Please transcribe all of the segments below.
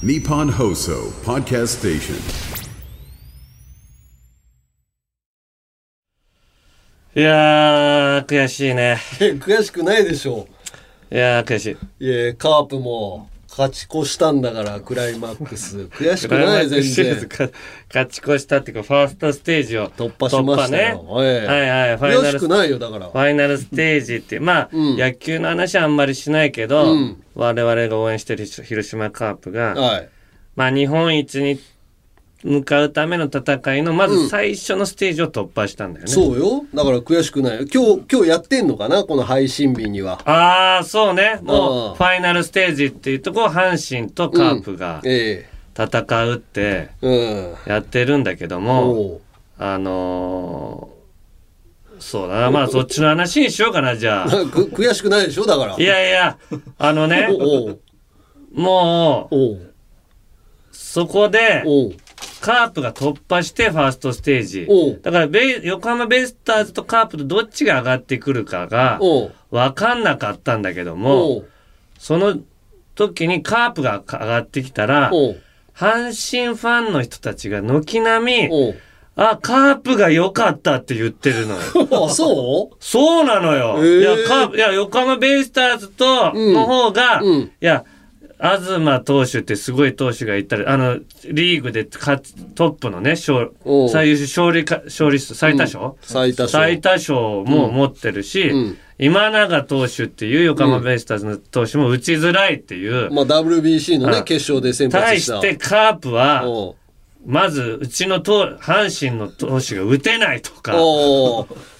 Nippon Hoso Podcast Station. いやー、悔しいね。悔しくないでしょいやー、悔しい。いやカープも勝ち越したんだからクライマックス。悔しくない全然。か勝ち越したっていうか、ファーストステージを突破しましたね。ええ。はいはい、ファイナルファイナルステージって、まあ、うん。野球の話はあんまりしないけど、うん。我々が応援してる広島カープが、はい。まあ、日本一に向かうための戦いの、まず最初のステージを突破したんだよね。そうよ。だから悔しくないよ。今日今日やってんのかな？この配信日には。ああ、そうね。もうファイナルステージっていうとこ、阪神とカープがえ戦うってやってるんだけども、あのーそうだな。まあ、そっちの話にしようかな、じゃあ。く悔しくないでしょ？だから。いやいや、あのね、もう、そこで、カープが突破して、ファーストステージ。だからベイ、横浜ベイスターズとカープとどっちが上がってくるかが、わかんなかったんだけどおも、う。その時にカープが上がってきたら、阪神ファンの人たちが軒並み、あ、カープが良かったって言ってるのよ。あそう？そうなのよ。いや、カープ、いや、横浜ベイスターズと、うんの方が、うん。いや、東投手ってすごい投手がいたり、あの、リーグで勝つトップのね、勝最優秀勝利か、勝利数、最多勝、最多勝最多勝も持ってるし、うん今永投手っていう横浜ベイスターズの投手も打ちづらいっていう、まあ WBC のね決勝で先発したしてカープは、まず、うちのと阪神の投手が打てないとか、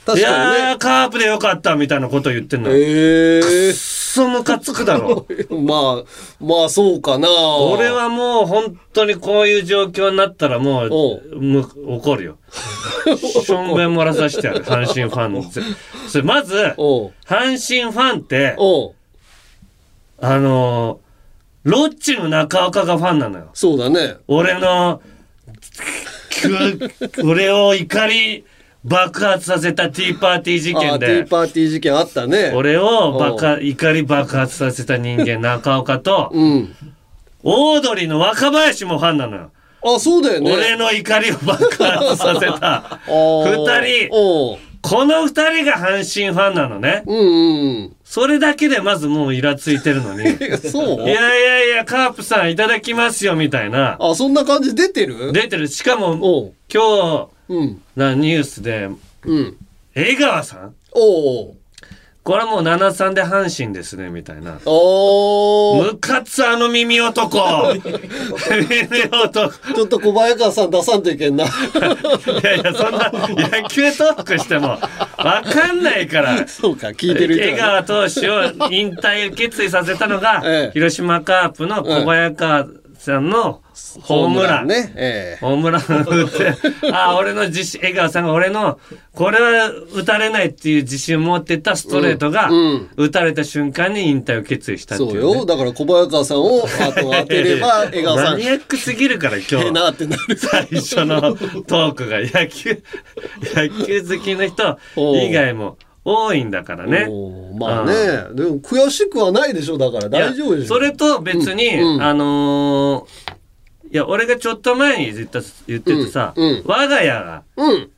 確いかにねやー、カープでよかったみたいなこと言ってんのよ。ええくっそムカつくだろ。まあまあそうかな俺はもう本当にこういう状況になったらもおう、む怒るよ。しょんべん漏らさしてやる、阪神ファンの。それまず、阪神ファンって、あのーロッチの中岡がファンなのよ。そうだね俺の、く俺を怒り爆発させたティーパーティー事あーティ件でー、パーティー事件あったね。俺を爆発怒り爆発させた人間中岡と、うん。オードリーの若林もファンなのよ。あそうだよね。俺の怒りを爆発させた。二人。この二人が阪神ファンなのね。うんうんそれだけでまずもうイラついてるのに。いうんそう？やいやいや、カープさんいただきますよ、みたいな。あそんな感じ出てる？出てる。しかも、今う。ん日、なニュースで、うん。江川さん？おうこれはもう7-3で阪神ですね、みたいな。おー。ムカつあの耳男。耳男。ちょっと小早川さん出さんといけんな。いやいや、そんな野球トークしてもわかんないから。そうか、聞いてる人江川投手を引退を決意させたのが、ええ。広島カープの小早川さんのホームラン。ね。ええホームラン打って、あ、俺の自信、江川さんが俺の、これは打たれないっていう自信を持ってたストレートが、打たれた瞬間に引退を決意したっていう、ね。そうよ。だから小早川さんを当てれば、江川さん、マニアックすぎるから今日。ええなってなる。最初のトークが野球、野球好きの人以外も多いんだからね。まあね。でも悔しくはないでしょ。だから大丈夫でしょ。それと別に、うんうんあのーいや、俺がちょっと前に言った、言っててさ、うんうん我が家がうん。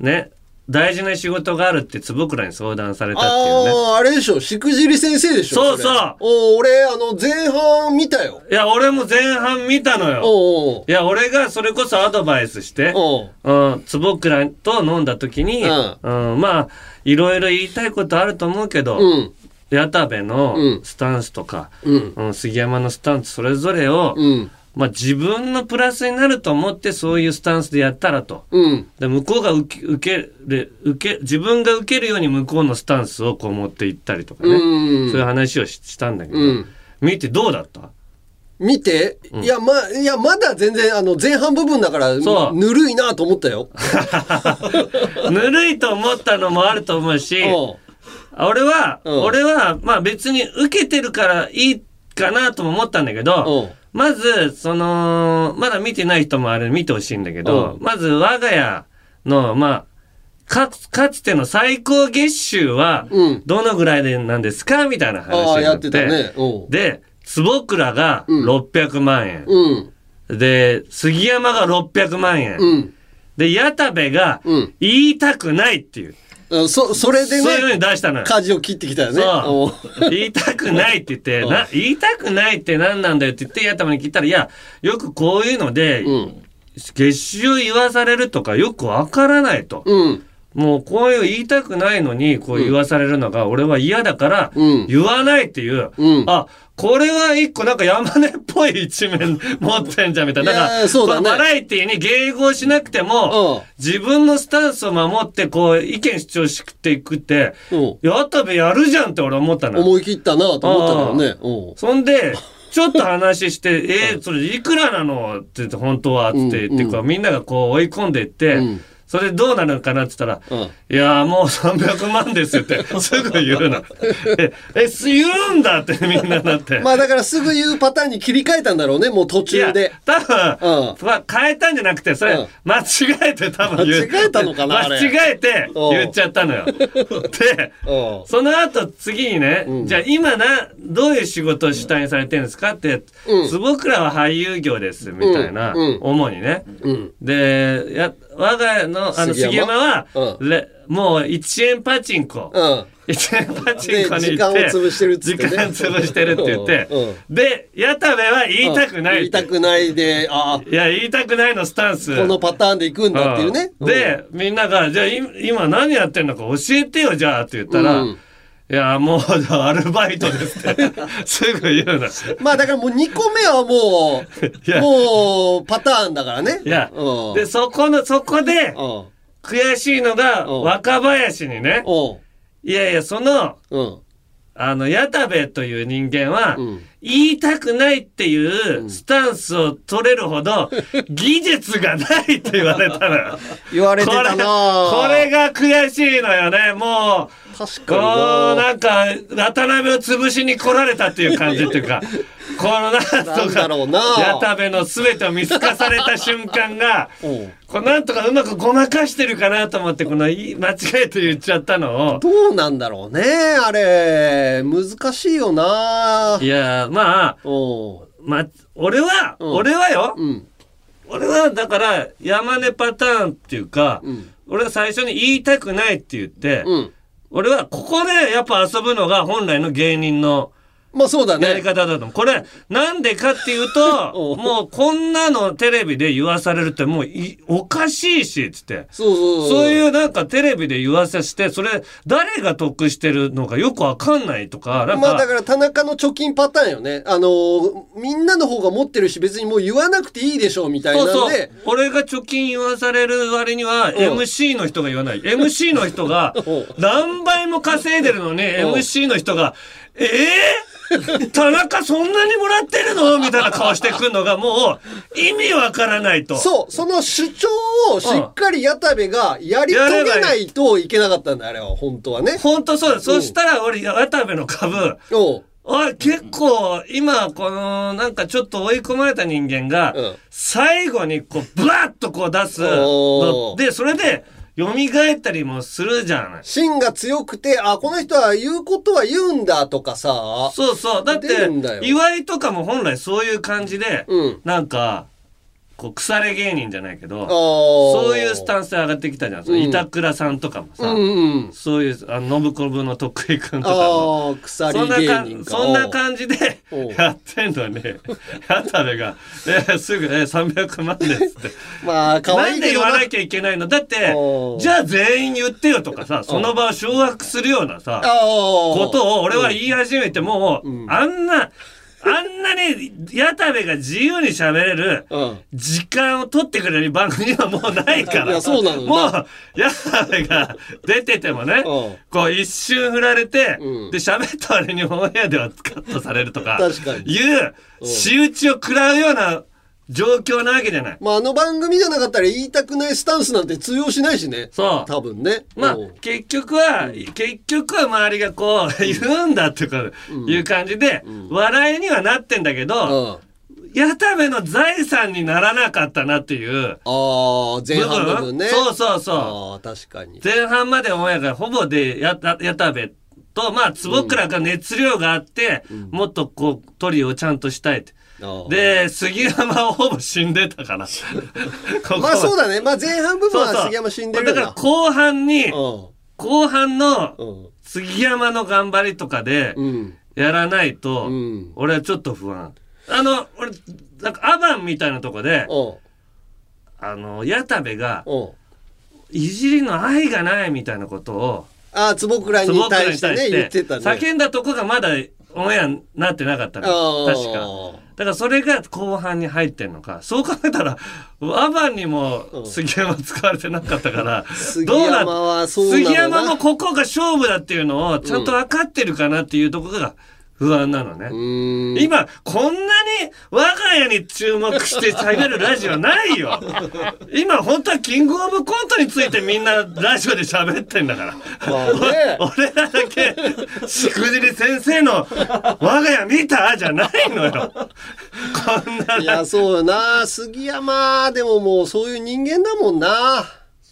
ね、大事な仕事があるって坪倉に相談されたっていうね。ああ、あれでしょ。しくじり先生でしょ。そうそうれおー俺、あの、前半見たよ。いや、俺も前半見たのよ。おいや、俺がそれこそアドバイスして、おううん、坪倉と飲んだ時に、ううんまあ、いろいろ言いたいことあると思うけど、うん。矢田部のうんスタンスとか、うん。うん、杉山のスタンスそれぞれを、うん。まあ自分のプラスになると思ってそういうスタンスでやったらと。うん。で向こうが受け、受ける、受け、自分が受けるように向こうのスタンスをこう持っていったりとかね。うん。そういう話をししたんだけど、うん。見てどうだった？見て、いや、ま、いや、まだ全然、あの、前半部分だから、ぬるいなと思ったよ。ぬるいと思ったのもあると思うし、俺は、うん。俺は、まあ別に受けてるからいいかなとも思ったんだけうん。ど、まず、その、まだ見てない人もあれ見てほしいんだけどう、んまず我が家の、まあ、かつ、かつての最高月収はうん、どのぐらいでなんですか？みたいな話になっ。やってね。うん。で、坪倉が600万円。うん。で、杉山が600万円。うん。で、矢田部がうん言いたくないっていう。あそ、それでそういうふうね、に出したのよ。舵を切ってきたよね。おそう。言いたくないって言って、うんな、言いたくないって何なんだよって言って、矢田部に聞いたら、いや、よくこういうので、うん。月収言わされるとかよくわからないと。うん。もうこういう言いたくないのにこう言わされるのが俺は嫌だからうん言わないっていう、うんあこれは一個なんか山根っぽい一面 持ってんじゃんみたいな。だからそうだねバラエティに迎合しなくても、うん自分のスタンスを守ってこう意見主張していくって、うん。やったべやるじゃんって俺思ったの。思い切ったなと思ったけどね。うん。そんで、ちょっと話して、えー、それいくらなの？って言って、本当はって言って、うみんながこう追い込んでいって、うんそれどうなるのかなって言ったら、うんいやーもう300万ですって、すぐ言うの。え、え、す言うんだってみんななって。まあだからすぐ言うパターンに切り替えたんだろうね、もう途いや中で。多分、うんまあ変えたんじゃなくて、それ、うん間違えて多分言う。間違えたのかな間違えて言っちゃったのよ。で、うんその後次にね、うんじゃあ今な、どういう仕事を主体にされてるんですかって、うん坪倉は俳優業です、みたいな、主にね。うん。で、や、我が家の、あの、杉山？は、うん。レもう1円パチンコ。うん。1円パチンコに行って、で時間を潰してるっつってね。時間潰してるって言って、うん。うん。で、矢田部は言いたくない言いたくないで、あいや、言いたくないのスタンス。あ、このパターンで行くんだっていうね。うん。で、みんなが、じゃあい今何やってんのか教えてよ、じゃあって言ったら、うんいや、もう、アルバイトですって、すぐ言うの。まあだからもう2個目はもう、もうパターンだからね。いやうん、で、そこの、そこで、うん。悔しいのが、うん若林にね、うん。いやいや、その、うん。あの、矢田部という人間は、うん言いたくないっていうスタンスを取れるほど、技術がないって言われたのよ。言われてたなこれが悔しいのよね。もう、確こう、かにななんか、渡辺を潰しに来られたっていう感じっていうか、このなんとか、矢田部の全てを見透かされた瞬間が、うん。こうなんとかうまくごまかしてるかなと思って、このい間違えて言っちゃったのを、どうなんだろうね、あれ。難しいよないや、まあ、うん。ま、俺は、うん俺はよ、うん。俺はだから山根パターンっていうか、うん俺は最初に言いたくないって言って、うん。俺はここでやっぱ遊ぶのが本来の芸人のまあそうだやりね。方だと。これ、なんでかっていうと、もうこんなのテレビで言わされるってもういおかしいし、つって。そうそうそういうなんかテレビで言わせして、それ誰が得してるのかよくわかんないとか、なんか、まあだから田中の貯金パターンよね。あのーみんなの方が持ってるし別にもう言わなくていいでしょうみたいなそうそう。俺が貯金言わされる割には、MC の人が言わない。MC の人が うん、何倍も稼いでるのに、MC の人が、えー、田中そんなにもらってるの？みたいな顔してくるのがもう意味わからないと。そう、その主張をしっかり矢田部がやり遂げないといけなかったんだ、あれは、本当はね。ほんとそうだ。そしたら俺、渡部の株、あ結構今このなんかちょっと追い込まれた人間がうん。最後にこうブワッとこう出すでそれで蘇ったりもするじゃない。芯が強くて、あ、この人は言うことは言うんだとかさ。そうそう。だって岩井とかも本来そういう感じで、うんなんか、こう、腐れ芸人じゃないけど、そそういうスタンスで上がってきたじゃん。板倉さんとかもさ、うんうん。そういう、あの、信子部の徳井くんとかも。そんなか。そんな感じでやってんのに、やたべが、えすぐ、え300万ですって。まあ、可なんで。言わなきゃいけないの？だってじゃあ全員言ってよとかさ、その場を掌握するようなさ。ことを俺は言い始めてもう、うんあんな、あんなに矢田部が自由に喋れるうん。時間を取ってくれる番組はもうないから。そうなのよもう、矢田部が出ててもね、うん。こう一瞬振られて、うん。で、喋った割にオンエアではカットされるとか、確かに。いう、仕打ちを食らうような状況なわけじゃない。まあ、あの番組じゃなかったら言いたくないスタンスなんて通用しないしね。そう。多分ね。まあうん、結局は、結局は周りがこう、言うんだっていうか、いう感じで、笑いにはなってんだけうん。ど、あ矢田部の財産にならなかったなっていう。あ、前半部分ね。そうそうそう。ああ、確かに。前半までオンエアがほぼで、や、やや田部と、まあ、坪倉が熱量があって、もっとこう、トリオをちゃんとしたいって。で、杉山はほぼ死んでたから。まあそうだね。まあ前半部分は杉山死んでる。だから後半に、う後半の。杉山の頑張りとかで、うん。やらないと、うん俺はちょっと不安。あの、俺、なんかアバンみたいなとこで、うん。あの、矢田部が、うん。いじりの愛がないみたいなことを、ああ、坪倉に対してね、言ってたね。叫んだとこがまだオンエアになってなかったの。ああ確か。だからそれが後半に入ってんのか。そう考えたら、アバンにも杉山使われてなかったから、うな山はそうな杉山もここが勝負だっていうのをちゃんと分かってるかなっていうところが不安なのね。今、こんなに我が家に注目して喋るラジオないよ。今、本当はキングオブコントについてみんなラジオで喋ってんだから。俺らだけ、しくじり先生の我が家見たじゃないのよ。こんないや、そうよな。杉山、でももうそういう人間だもんな。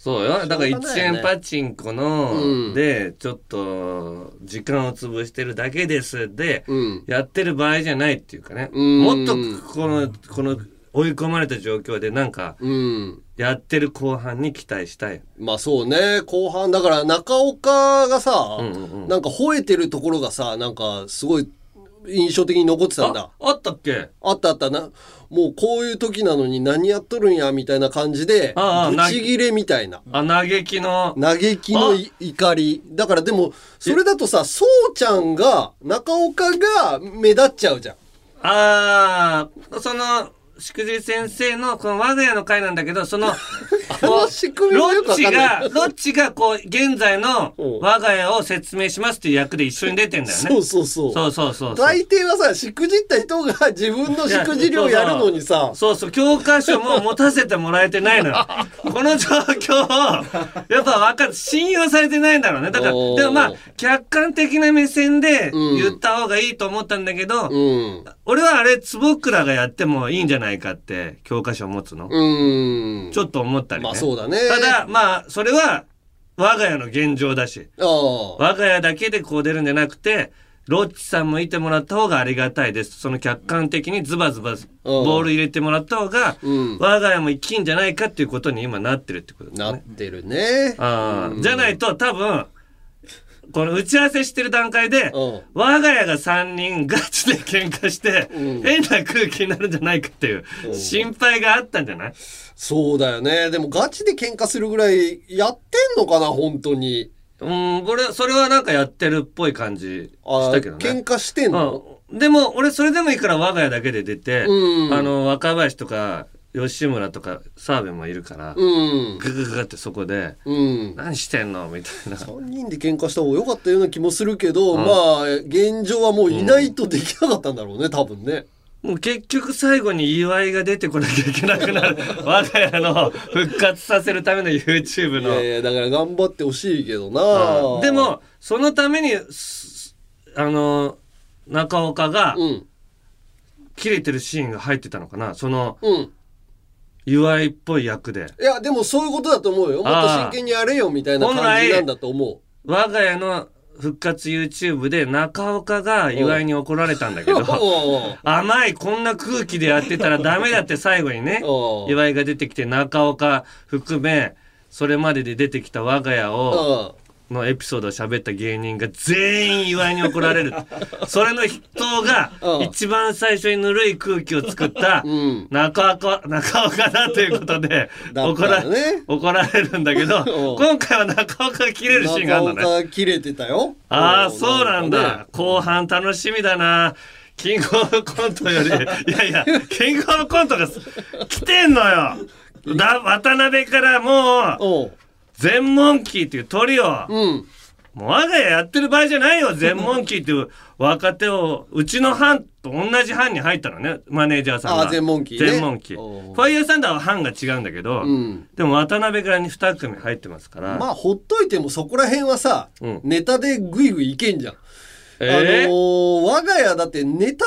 そうよ。だからしょうがないよね1円パチンコうの、んで、ちょっと、時間を潰してるだけですで、うん。やってる場合じゃないっていうかね。うんもっと、この、この、追い込まれた状況でなんか、うん。やってる後半に期待したい。まあそうね。後半、だから中岡がさ、なんか吠えてるところがさ、なんかすごい印象的に残ってたんだあ。、あったっけ？あったあったな。もうこういう時なのに何やっとるんや、みたいな感じで、ああブチギレみたいな。あ、嘆きの、嘆きのい怒り。だからでも、それだとさ、そうちゃんが、中岡が目立っちゃうじゃん。あー、その、しくじり先生の、この我が家の会なんだけど、その、この仕組みロもよくッチわかんない。が、ロッチがこう、現在のうん我が家を説明しますっていう役で一緒に出てんだよね。そうそうそう。そうそうそう。大抵はさ、しくじった人が自分のしくじりをやるのにさ、そうそう、教科書も持たせてもらえてないのよ。この状況を、やっぱ分かる、信用されてないんだろうね。だから、でもまあ、客観的な目線でうん言った方がいいと思ったんだけど、うん。俺はあれ、坪倉がやってもいいんじゃないかって、教科書を持つの。うん。ちょっと思ったりね。まあそうだね。ただ、まあ、それは、我が家の現状だし。我が家だけでこう出るんじゃなくて、ロッチさんもいてもらった方がありがたいです。その客観的にズバズバボール入れてもらった方が、うん我が家も生きんじゃないかっていうことに今なってるってことですなっね。てるね。ああ、うんじゃないと多分、この打ち合わせしてる段階で、うん我が家が3人ガチで喧嘩して、うん変な空気になるんじゃないかっていう心配があったんじゃない？そうだよね。でもガチで喧嘩するぐらいやってんのかな、本当に。うん、俺、それはなんかやってるっぽい感じしあたけどね。喧嘩してんの？うん、でも俺それでもいいから我が家だけで出て、うんあの若林とか吉村とか澤部もいるから、うん。ググググってそこでうん「何してんの?」みたいな。3人で喧嘩した方が良かったような気もするけど、まあ、現状はもういないとできなかったんだろうね、多分ね。もう結局最後に岩井が出てこなきゃいけなくなる 我が家の復活させるための YouTube の。いやいや、だから頑張ってほしいけどな。で、もそのためにすあの中岡がうん。切れてるシーンが入ってたのかなそのうん。岩井っぽい役で。いや、でもそういうことだと思うよ。もっと真剣にやれよ、みたいな感じなんだと思我が家の復活 YouTube で中岡が岩井に怒られたんだけう。ど、甘いこんな空気でやってたらダメだって最後にね岩井が出てきて中岡含めそれまでで出てきた我が家をのエピソードを喋った芸人が全員岩井に怒られる それの人がうん一番最初にぬるい空気を作ったうん。中岡中岡だということで怒らね。怒られるんだけどうん今回は中岡が切れるシーンがあるのね中岡切れてたよ。ああ、そうなんだ。かね後半楽しみだな。キングオブコントより、いやいや、キングオブコントが来てんのよ。だ、渡辺からもう全モンキーっていうトリオ。うん。もう我が家やってる場合じゃないよ。全モンキーっていう 若手を、うちの班と同じ班に入ったのね。マネージャーさんが。あ全モンキーね全モンキー。ファイヤーサンダーは班が違うんだけど、うん。でも渡辺から2組入ってますから。まあ、ほっといてもそこら辺はさ、うんネタでグイグイいけんじゃん。えー？あのー我が家だってネタ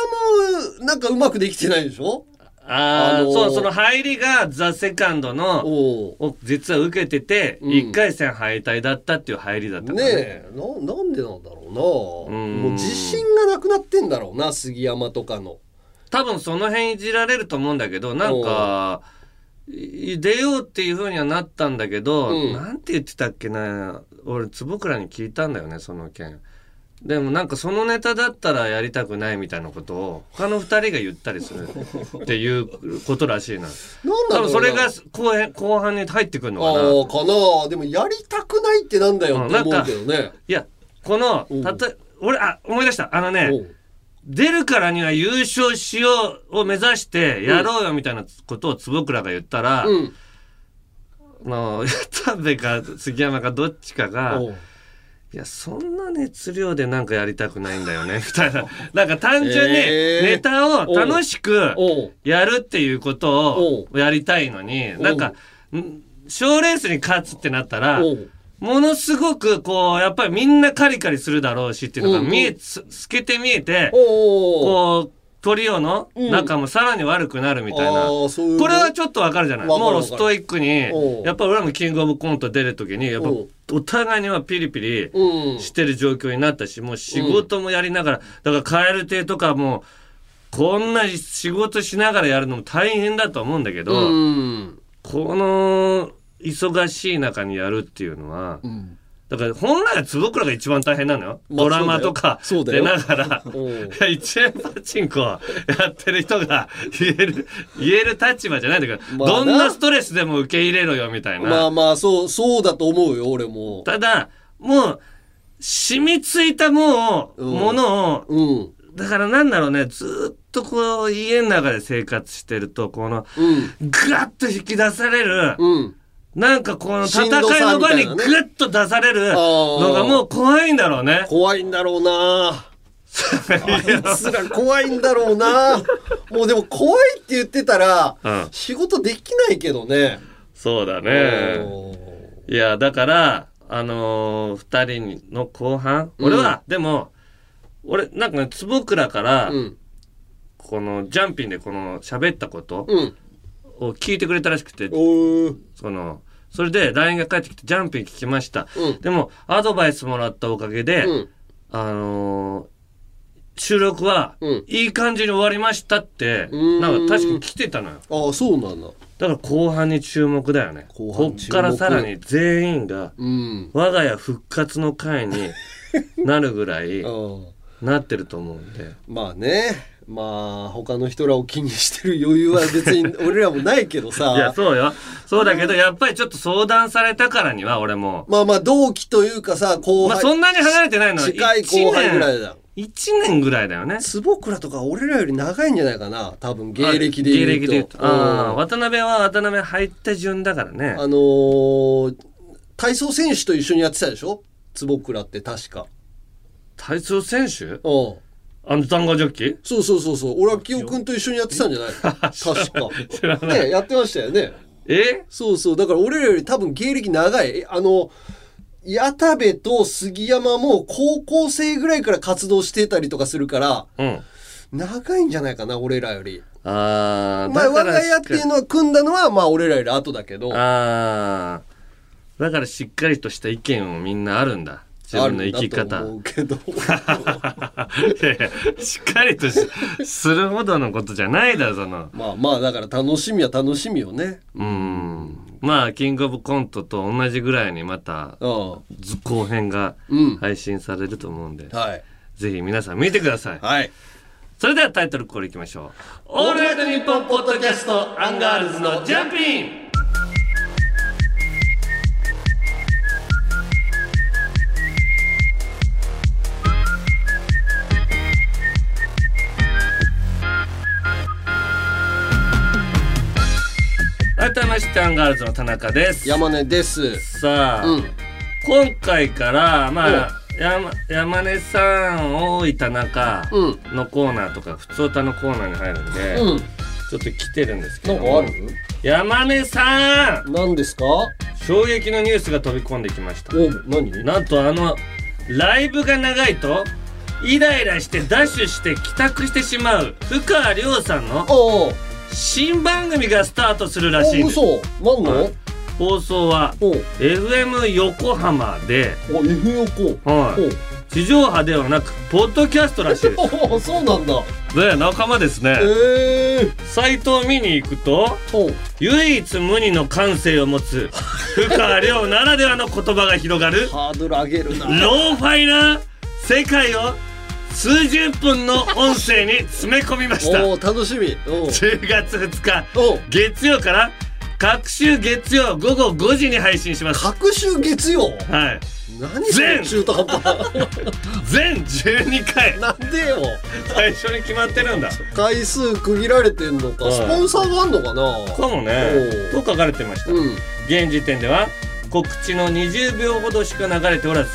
もなんかうまくできてないでしょ？ああ、あのーそう、その入りがザ・セカンドの、を実は受けてて、うん。1回戦敗退だったっていう入りだったからね。えななんでなんだろうな。うん。もう自信がなくなってんだろうな杉山とかの。多分その辺いじられると思うんだけど、なんか、い出ようっていう風にはなったんだけど、うん。なんて言ってたっけな俺坪倉に聞いたんだよねその件でもなんかそのネタだったらやりたくないみたいなことを他の二人が言ったりするっていうことらしいな。なんだ多ろうそれが後編後半に入ってくるのかな。かな。でもやりたくないってなんだよって思うけどね。いやこのうん。たと俺あ思い出した。あのね出るからには優勝しようを目指してやろうよみたいなことを坪倉が言ったら、うん。あの 田辺か杉山かどっちかがおう「いやそんな熱量でなんかやりたくないんだよね」みたいな。なんか単純にえー。ネタを楽しくやるっていうことをやりたいのにおなんか賞レースに勝つってなったらものすごくこうやっぱりみんなカリカリするだろうしっていうのが見えつ透けて見えてこうトリオのうん。仲もさらに悪くなるみたいな。ういうこれはちょっとわかるじゃない？もうストイックにやっぱ俺らもキングオブコント出る時にやっぱお互いにはピリピリうんしてる状況になったしもう仕事もやりながらだから蛙亭とかもこんな仕事しながらやるのも大変だと思うんだけど、うん。この忙しい中にやるっていうのはうんだから本来は坪倉が一番大変なのよ、まあドラマとか出ながら。一円パチンコやってる人が言える言える立場じゃないんだけど、どんなストレスでも受け入れろよみたいな、まあまあそうそうだと思うよ俺も。ただもう染みついたもう、うんものをうん。だからなんだろうねずっとこう家の中で生活してるとこのうん。グワッと引き出される、うんなんかこの戦いの場にグッと出されるのがもう怖いんだろうね。怖いんだろうな あいつら怖いんだろうなもうでも怖いって言ってたら、うん仕事できないけどね。そうだね。いや、だから、あのー二人の後半、俺は、でも、俺、なんかね、坪倉から、うん。この、ジャンピンでこの、喋ったことうん。を聞いてくれたらしくて、その、それで LINE が返ってきて、ジャンピン聞きました。うんでも、アドバイスもらったおかげで、うん。あのー収録はうん、いい感じに終わりましたって、うーんなんか確かに来てたのよ。ああ、そうなんだ。だから後半に注目だよね。後半こっからさらに全員が、うん。我が家復活の会になるぐらい うんなってると思うんで。まあね。まあ、他の人らを気にしてる余裕は別に俺らもないけどさ。いや、そうよ。そうだけど、やっぱりちょっと相談されたからには、俺も。まあまあ、同期というかさ、後輩。まあ、そんなに離れてないのは近い後輩ぐらいだ。1年ぐらいだよね。坪倉とか俺らより長いんじゃないかな。多分、芸歴で言うと。芸歴で言うと。ああ、うん渡辺は渡辺入った順だからね。あのー体操選手と一緒にやってたでしょ？坪倉って確か。体操選手？うん。あの単語ジョッキ？ーそうそうそうそう。俺は清くんと一緒にやってたんじゃない？確か。知らない。ねやってましたよね。え？そうそう。だから俺らより多分芸歴長い。えあの、矢田部と杉山も高校生ぐらいから活動してたりとかするから、うん。長いんじゃないかな、俺らより。ああ、まあ、我が家っていうのは組んだのは、まあ俺らより後だけど。ああ。だからしっかりとした意見をみんなあるんだ。自分の生き方。あるんだと思うけど。いやいやしっかりとしするほどのことじゃないだろ、その。まあまあ、だから楽しみは楽しみよね。うん。まあ、キングオブコントと同じぐらいにまた、うん。図後編がうん。配信されると思うんで、はい。ぜひ皆さん見てください。はい。それではタイトルコールいきましょう。オールナイトニッポンポッドキャストアンガールズのジャンピン改めましてアンガールズの田中です。山根です。さあ、うん。今回からまあ山山根さん大井田中うん。のコーナーとか普通歌のコーナーに入るんで、うん。ちょっと来てるんですけどなんかある？山根さん何ですか？衝撃のニュースが飛び込んできましたお何？なんとあのライブが長いとイライラしてダッシュして帰宅してしまう深川亮さんのおお新番組がスタートするらしいんで嘘。なんの、はい。放送はお。FM 横浜で、お F 横。はい、地上波ではなくポッドキャストらしいです。そうなんだ。で仲間ですね。ええサイトを見に行くとお。唯一無二の感性を持つ深川亮ならではの言葉が広がる ハードル上げるな。ローファイな世界を数十分の音声に詰め込みました。おお楽しみ。おう10月2日月曜から各週月曜午後5時に配信します。各週月曜？はい。何全。中途半端。全12回。なんでよ。最初に決まってるんだ。回数区切られてんのか。はい。スポンサーがあんのかな。かもね。と書かれてました。うん。現時点では告知の20秒ほどしか流れておらず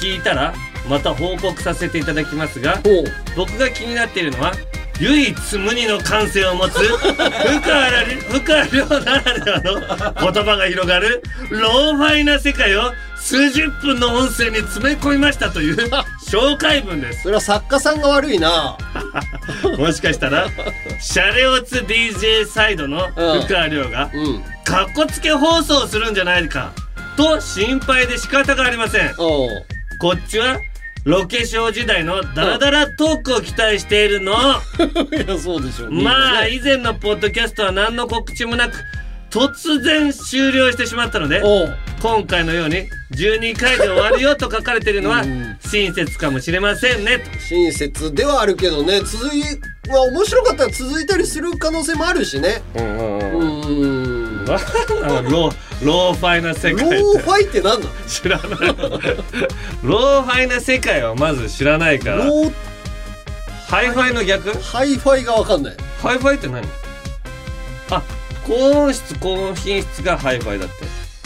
聞いたらまた報告させていただきますが僕が気になっているのは唯一無二の感性を持つ 深原亮ならではの言葉が広がるローファイな世界を数十分の音声に詰め込みましたという 紹介文です。それは作家さんが悪いな。もしかしたらシャレオツ DJ サイドの深川亮がうん。かっこつけ放送するんじゃないかと心配で仕方がありません。こっちはロケショー時代のダラダラトークを期待しているの。いやそうでしょうまあ以前のポッドキャストは何の告知もなく突然終了してしまったので今回のように12回で終わるよと書かれているのはうん。親切かもしれませんね。と親切ではあるけどね。続いまあ面白かったら続いたりする可能性もあるしね。うんうんううん ーんロローファイな世界って。ーファイって何なの知らない。ローファイな世界はまず知らないから。ロー。ハイファイの逆？ハイファイがわかんない。ハイファイって何？あ高音質高音品質がハイファイだって。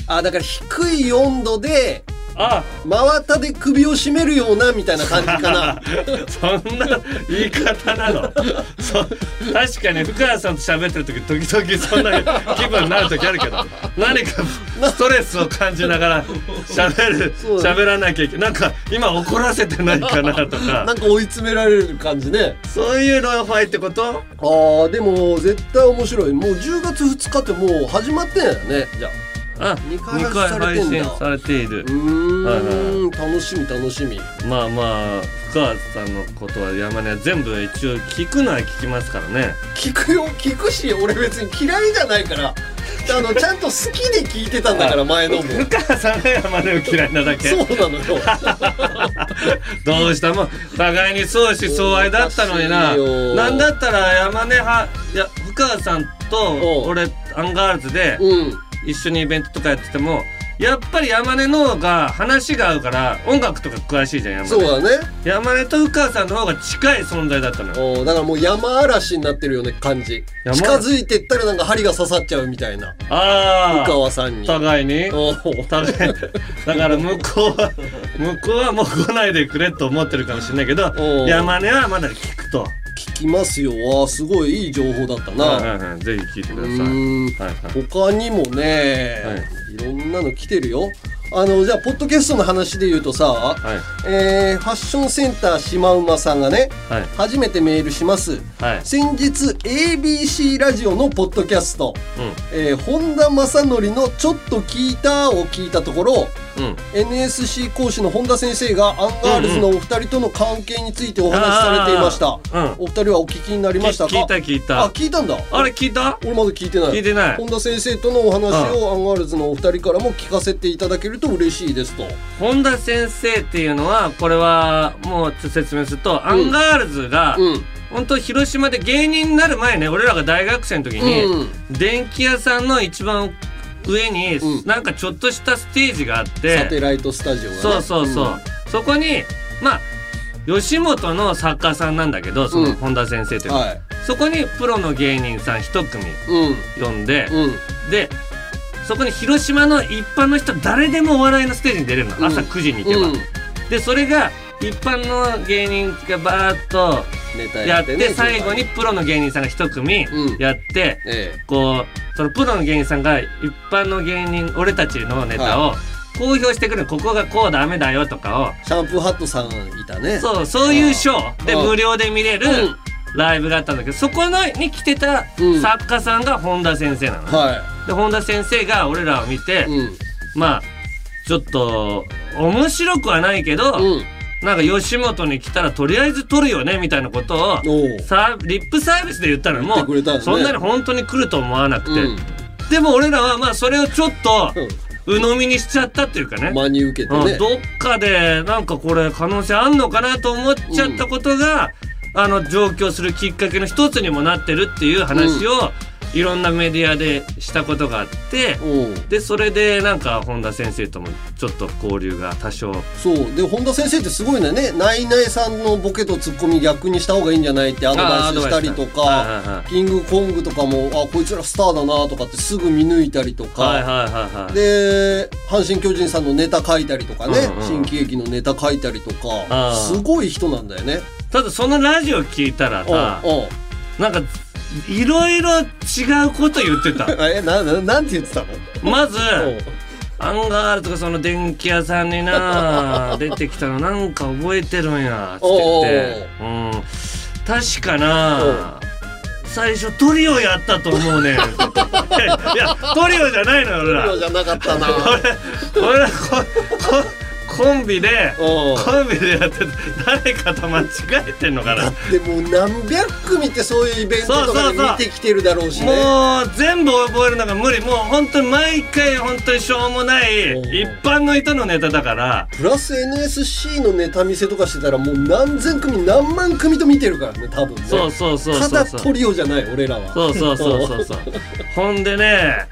あだから低い温度であ真綿で首を絞めるようなみたいな感じかな。そんな言い方なの？そ確かにふかわさんと喋ってる時時々そんな気分になる時あるけど何かストレスを感じながら喋る喋らなきゃいけないなんか今怒らせてないかなとか。なんか追い詰められる感じね。そういうローファイってこと？あーでも絶対面白い。もう10月2日ってもう始まってんやね。じゃああ二回2回配配信信されている。うーん、はい。楽しみ楽しみ。まあまあ福川さんのことは山根は全部一応聞くのは聞きますからね。聞くよ聞くし俺別に嫌いじゃないから。あの ちゃんと好きで聞いてたんだから前のも。ふかわさんが山根を嫌いなだけ。そうなのよ。どうしたもう互いに相思相愛だったのにな。なんだったら山根派いやふかわさんと俺アンガールズでうん一緒にイベントとかやっててもやっぱり山根の方が話が合うから音楽とか詳しいじゃん山根。そうだね。山根とふかわさんの方が近い存在だったのよ。おだからもう山嵐になってるよね感じ。山近づいてったらなんか針が刺さっちゃうみたいな。ああ深川さんに。互いに。お 互いだから向こうは向こうはもう来ないでくれと思ってるかもしれないけど山根はまだ聞くと聞きますよ。あーすごいいい情報だったな、はいはいはい。ぜひ聞いてください。はいはい。他にもね、、はい。ろんなの来てるよ。あのじゃあポッドキャストの話で言うとさ、はい。えーファッションセンターシマウマさんがねはい。初めてメールします。はい。先日 ABC ラジオのポッドキャスト、うん。えー本多正識の「ちょっと聞いた」を聞いたところうん。NSC 講師の本田先生がアンガールズのお二人との関係についてお話しされていました、うん。お二人はお聞きになりましたか？聞いた聞いた。あ聞いたんだ。あれ聞いた？俺まだ聞いてない。聞いてない。本多先生とのお話をアンガールズのお二人からも聞かせていただけると嬉しいですと。本多先生っていうのはこれはもう説明すると、アンガールズが、うん。本当広島で芸人になる前ね俺らが大学生の時に、うん。電気屋さんの一番上に、うん。なんかちょっとしたステージがあって。サテライトスタジオがね。そうそうそう、そこにまあ吉本の作家さんなんだけどそのうん本田先生っていうの。は、はい。そこにプロの芸人さん一組うん。呼んで、うん。でそこに広島の一般の人誰でもお笑いのステージに出れるの、うん。朝9時に行けば、うん。でそれが一般の芸人がバーッとネタやって最後にプロの芸人さんが一組うん。やって、えこうそのプロの芸人さんが一般の芸人俺たちのネタを公表してくるここがこうダメだよとかを。えシャンプーハットさんいたねそうそういうショーでうん。無料で見れるうん。ライブがあったんだけどそこのに来てたうん。作家さんが本田先生なのね、はで本田先生が俺らを見て、まあちょっと面白くはないけど、うんなんか吉本に来たらとりあえず撮るよねみたいなことをさリップサービスで言ったのもね。そんなに本当に来ると思わなくて、うん。でも俺らはまあそれをちょっと鵜呑みにしちゃったっていうかね、真に受けてね。うん。どっかでなんかこれ可能性あんのかなと思っちゃったことが、あの上京するきっかけの一つにもなってるっていう話を、いろんなメディアでしたことがあって、う。んでそれでなんか本田先生ともちょっと交流が多少。そう。で本田先生ってすごいねナイナイさんのボケとツッコミ逆にした方がいいんじゃないってアドバイスしたりとかキングコングとかもあこいつらスターだなとかってすぐ見抜いたりとか、で阪神・巨人さんのネタ書いたりとかね、うんうん新喜劇のネタ書いたりとあかー。すごい人なんだよね。ただそのラジオ聞いたらさなんかいろいろ違うこと言ってた。えなななんて言ってたの？まずう。んアンガールズとかその電気屋さんにな 出てきたの。なんか覚えてるんやつって言って。うん。確かな最初トリオやったと思うね いやトリオじゃないのよ俺ら。そうじゃなかったな。俺俺らここコンビでうん。コンビでやってて誰かと間違えてんのかな。でも何百組ってそういうイベントとかで見てきてるだろうしね。もう全部覚えるのが無理。もう本当に毎回本当にしょうもないうん。一般の人のネタだから。プラス NSC のネタ見せとかしてたらもう何千組何万組と見てるからね多分ね。そうそうそうただそう。そうトリオじゃない俺らは。そうそうそうそうそう。ほんでね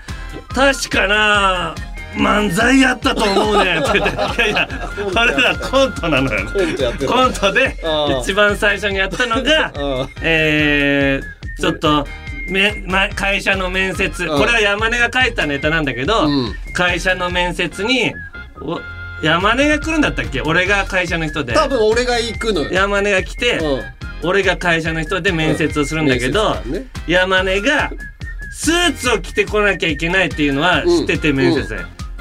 確かな漫才やったと思うねんって。言っていやいや俺らコントなのよコントやってる。コントで一番最初にやったのがあ えー、ちょっとめ、ま、会社の面接。うん。これは山根が書いたネタなんだけど、うん。会社の面接にお山根が来るんだったっけ？俺が会社の人で。多分俺が行くのよ。山根が来て、うん。俺が会社の人で面接をするんだけど、山根がスーツを着てこなきゃいけないっていうのは知っててうん面接で、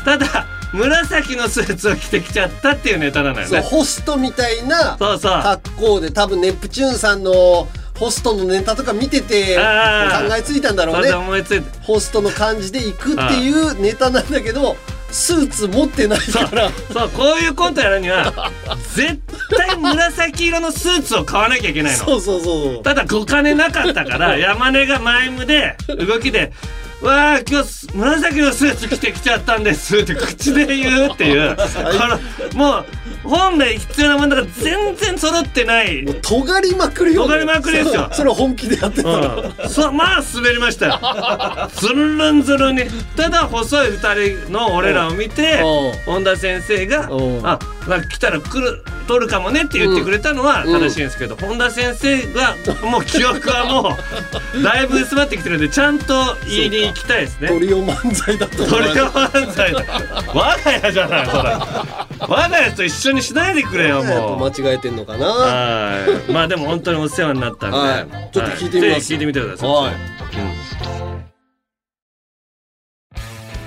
ただ紫のスーツを着てきちゃったっていうネタなのよね。そうホストみたいなそうそう。格好で多分ネプチューンさんのホストのネタとか見てて考あー。えついたんだろそうね思いついてホストの感じで行くっていうネタなんだけどスーツ持ってないから。そう。こういうコントやるには絶対紫色のスーツを買わなきゃいけないの。そうそうそうただお金なかったから山根がマイムで動きで「わあ今日紫のスーツ着てきちゃったんです」って口で言うっていう。このもう本来必要なものが全然揃ってない。もう尖りまくるよ、ね、尖りまくりですよ。そそれ本気でやってた。の、うん、そうまあ滑りましたよ。ズルルンズルンに。ただ細い二人の俺らを見てうん。本田先生がうん「あまあ来たら来る取るかもね」って言ってくれたのはうん。正しいんですけど、本田先生がもう記憶はもうだいぶ薄まってきてるんでちゃんと言いに行きたいですね。トリオ漫才だと思うトリオ漫才だ。我が家じゃないそれ。我が家と一緒にしないでくれよもう。間違えてんのかな。はい。まあでも本当にお世話になったんで、はい。ちょっと聞いてみます。ぜひ聞いてみてください。はい。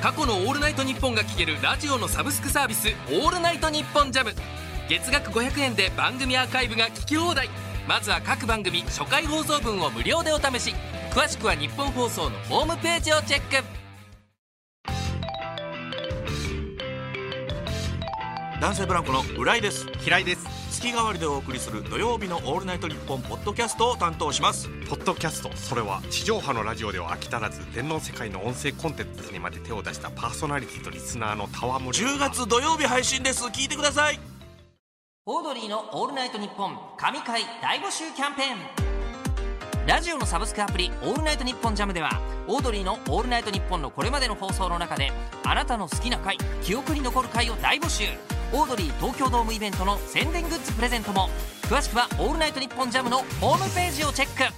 過去の「オールナイトニッポン」が聴けるラジオのサブスクサービス「オールナイトニッポンジャム。月額500円で番組アーカイブが聞き放題。まずは各番組初回放送分を無料でお試し詳しくは日本放送のホームページをチェック。男性ブランコの浦井です。平井です。月替わりでお送りする土曜日の「オールナイトニッポン」ポッドキャストを担当します。ポッドキャストそれは地上波のラジオでは飽き足らず電脳世界の音声コンテンツにまで手を出したパーソナリティとリスナーの戯れ10月土曜日配信です。聞いてください。オードリーの「オールナイトニッポン」神回大募集キャンペーンラジオのサブスクアプリ「オールナイトニッポンジャムではオードリーの「オールナイトニッポン」のこれまでの放送の中であなたの好きな回記憶に残る回を大募集。オードリー東京ドームイベントの宣伝グッズプレゼントも。詳しくは「オールナイトニッポンジャムのホームページをチェック。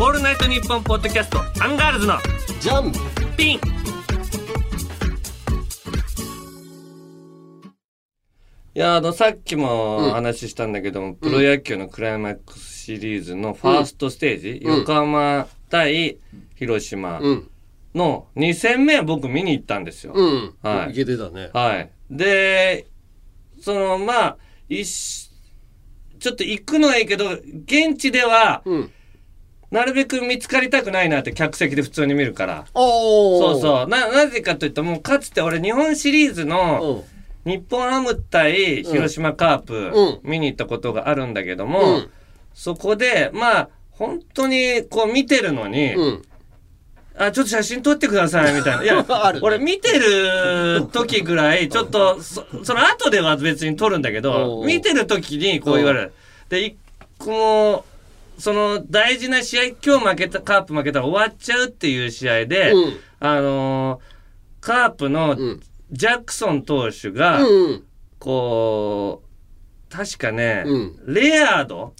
オールナイトニッポンポッドキャストアンガールズのジャンピン。いやあのさっきも話したんだけども、プロ野球のクライマックスシリーズのファーストステージ、うん横浜対広島うんの2戦目は僕見に行ったんですよ。うん、はいいけてたねはい。で、その、まあ、一、ちょっと行くのはいいけど現地ではうん。なるべく見つかりたくないなって客席で普通に見るから。そうそうななぜかというともうかつて俺日本シリーズのうん。日本ハム対広島カープうん。見に行ったことがあるんだけども、うん。そこでまあ本当にこう見てるのに、うん。あ、ちょっと写真撮ってください、みたいな。いや ね、俺見てる時ぐらい、ちょっと、そその後では別に撮るんだけおどう、見てる時にこう言われる。で、一個も、その大事な試合、今日負けた、カープ負けたら終わっちゃうっていう試合で、うん。あのーカープのんジャクソン投手が、うん。こう、確かね、うんレアード。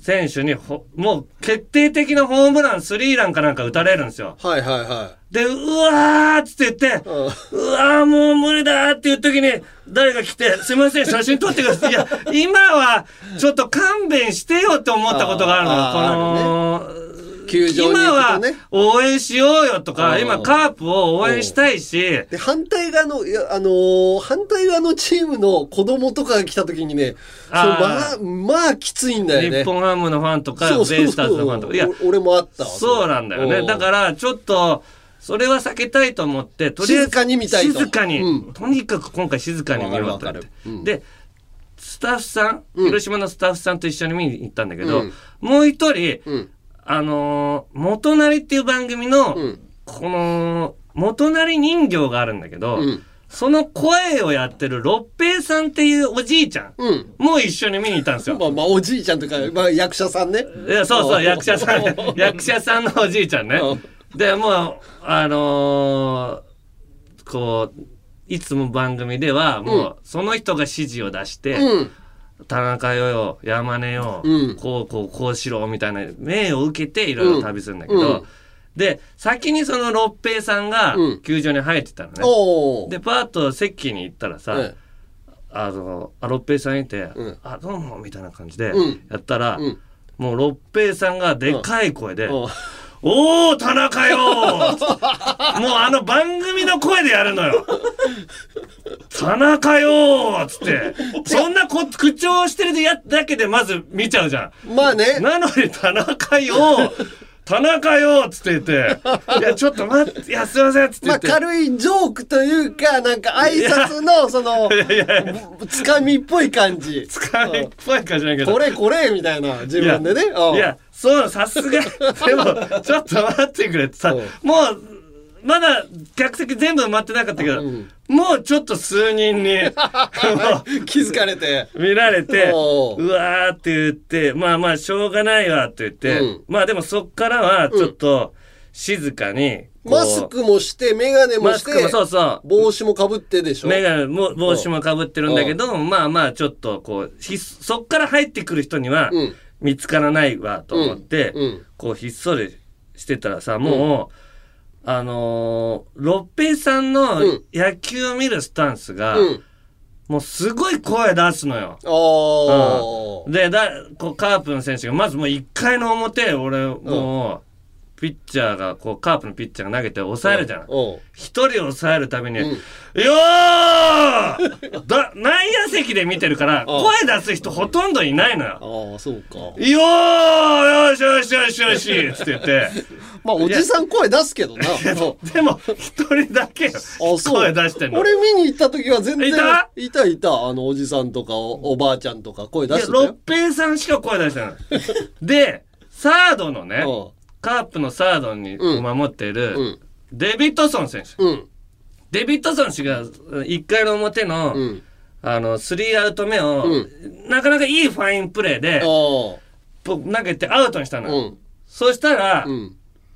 選手にほ、もう決定的なホームラン、スリーランかなんか打たれるんですよ。はいはいはで、うわーっつって言って、い。うわーもう無理だーっていう時に、誰か来て、すいません、写真撮ってください。いや、今は、ちょっと勘弁してよって思ったことがあるのこの、球場に今は行くとね。応援しようよとか、うん。今カープを応援したいし、で、反対側の、いやあのー反対側のチームの子供とかが来た時にね、あー。まあ、まあきついんだよね。日本ハムのファンとか、ベイスターズのファンとか。いや、お俺もあったわ。そうなんだよね。だから、ちょっと、それは避けたいと思って、とりあえず静かに見たいと。静かに、うん。とにかく今回静かに見ようと思って。うん。で、スタッフさん、うん。広島のスタッフさんと一緒に見に行ったんだけど、うん。もう一人、うん。あのー元なりっていう番組の、うんこの、元なり人形があるんだけど、うんその声をやってる六平さんっていうおじいちゃん、うん。もう一緒に見に行ったんですよ。まあまあ、おじいちゃんとか、まあ役者さんね。いや、そうそう、お役者さん、役者さんのおじいちゃんね。で、もう、あのーこう、いつも番組では、もう、その人が指示を出して、うん。田中よよ、山根よ、うん。こう、こう、こうしろ、みたいな命を受けていろいろ旅するんだけど、うん。で、先にその六平さんがうん。球場に入ってたのね。で、パーッと席に行ったらさ、えあの、あ、六平さんいて、うん。あ、どうも、みたいな感じでうん、やったら、うん。もう六平さんがでかい声で、うおー、田中よーもうあの番組の声でやるのよ。田中よつって。そんなこ口調してるやだけでまず見ちゃうじゃまあねん。。なのに田中よー田中よーっつって言って。いや、ちょっと待って、いや、すいませんっつって言って。まあ軽いジョークというか、なんか挨拶の、その、つかみっぽい感じ。つかみっぽい感じだけど。これこれみたいな、自分でね。うんいや、そう、さすが。でも、ちょっと待ってくれってさ、うんもう、まだ客席全部埋まってなかったけど、うんもうちょっと数人に、も 気づかれて。う見られて、おうう。わーって言って、まあまあ、しょうがないわって言って、うん。まあでもそっからは、ちょっと、静かに、マスクもして、メガネもして、もそうそう。帽子もかぶってでしょ？メガネも帽子もかぶってるんだけど、まあまあちょっとこうそっから入ってくる人にはうん。見つからないわと思って、こうひっそりしてたらさもう、あのー、六平さんのうん野球を見るスタンスが、うん。もうすごい声出すのよ。ああ。でだこうカープの選手がまずもう1回の表俺もう、ピッチャーがこうカープのピッチャーが投げて抑えるじゃん。うん。一人抑えるために、うんよーだ内野席で見てるから声出す人ほとんどいないのよ。ああ、そうか。よーよしよしよしよしつって言って。まあ、おじさん声出すけどな。うんでも、一人だけ。声出してんの。俺見に行った時は全然。いたいたいた。あの、おじさんとかお、おばあちゃんとか声出してたよ六。平さんしか声出してない。で、サードのね、カープのサードにうん守っている、うんデビッドソン選手。うん。うん。デビッドソン氏が1回の表の、うん。あの、スリーアウト目を、うなかなかいいファインプレーで、投げてアウトにしたのあ。よ。うん。そしたら、うん。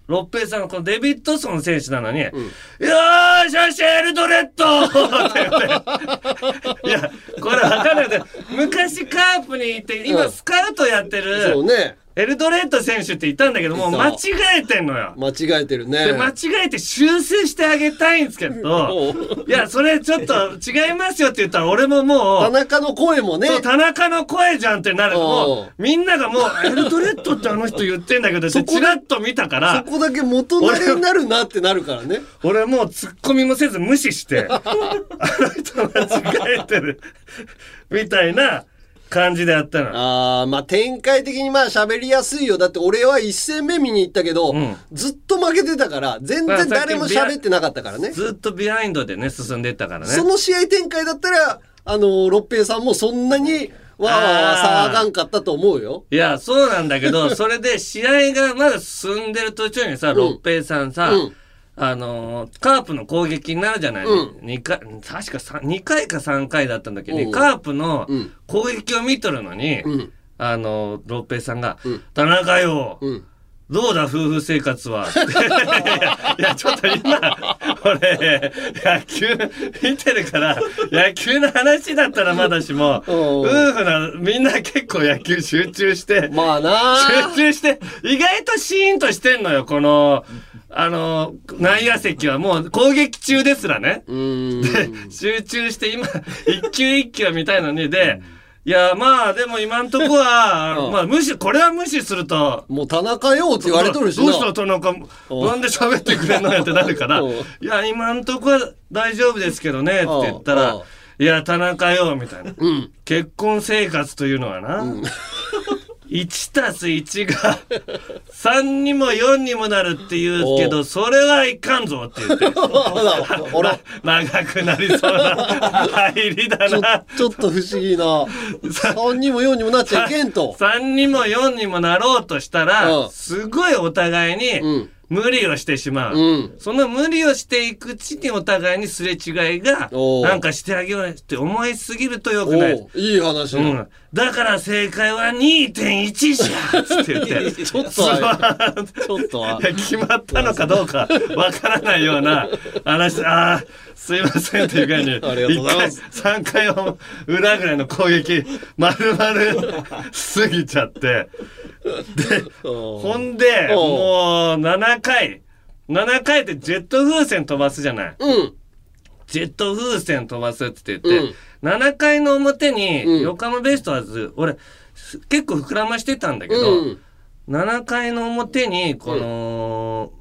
六平さん、このデビッドソン選手なのに、よーしよし、エルドレッド って言って。いや、これわかんないけど、昔カープにいて、今うんスカウトやってる、そうね。エルドレッド選手っていたんだけど、もう間違えてんのよ。間違えてるね。で、間違えて修正してあげたいんですけど、いや、それちょっと違いますよって言ったら、俺ももう、田中の声もね。そう、田中の声じゃんってなるおもうう、みんながもう、エルドレッドってあの人言ってんだけどって、そこでチラッと見たからそ、こだけ元慣れになるなってなるからね。俺もうツッコミもせず無視して、あの人間違えてる、みたいな感じでやったの。あーまあ展開的にまあ喋りやすいよ。だって俺は一戦目見に行ったけど、ん。ずっと負けてたから全然誰も喋ってなかったからね。ずっとビハインドでね、進んでいったからね。その試合展開だったらあの六平さんもそんなにわーわーわー騒がんかったと思うよ。いや、そうなんだけど、それで試合がまだ進んでる途中にさ、六平さんさ、うんあのーカープの攻撃になるじゃない、うん。二回、確か三2回か3回だったんだけど、うんカープのうん。攻撃を見とるのに、うん。あのー六平さんが、ん。田中よ、うんどうだ夫婦生活は？いやちょっと今俺野球見てるから野球の話だったらまだしもうん。夫婦なみんな結構野球集中してまあな。集中して意外とシーンとしてんのよこのあの内野席はもう攻撃中ですらね。うーん集中して今一球一球は見たいのにでいやまあでも今んとこは、うん。まあ無視これは無視すると。もう田中よって言われとるしな。どうした田中なんで喋ってくれんのやってなるから。うん。いや今んとこは大丈夫ですけどねって言ったうん。らいや田中よみたいな。うん。結婚生活というのはな、1たす1が3にも4にもなるって言うけおどそれはいかんぞって言って ほらな長くなりそうな 入りだちょなちょっと不思議な。3にも4にもなっちゃいけんと。3にも4にもなろうとしたら、うん。すごいお互いにうん無理をしてしまう、うん。その無理をしていくうちにお互いにすれ違いがなんかしてあげようって思いすぎるとよおくない。う。いい話だ、うん、だから正解は2.1じゃっつって言って。ちょっとは ちょっと決まったのかどうかわからないような話。ああすいませんっていう具合にありがとうございます。1回3回を裏ぐらいの攻撃丸々過ぎちゃって。で ほんでもう7回。7回ってジェット風船飛ばすじゃない。うん。ジェット風船飛ばすって言って、7回の表にうん。横浜ベイスターズ、俺す結構膨らましてたんだけど、うん。7回の表にこの、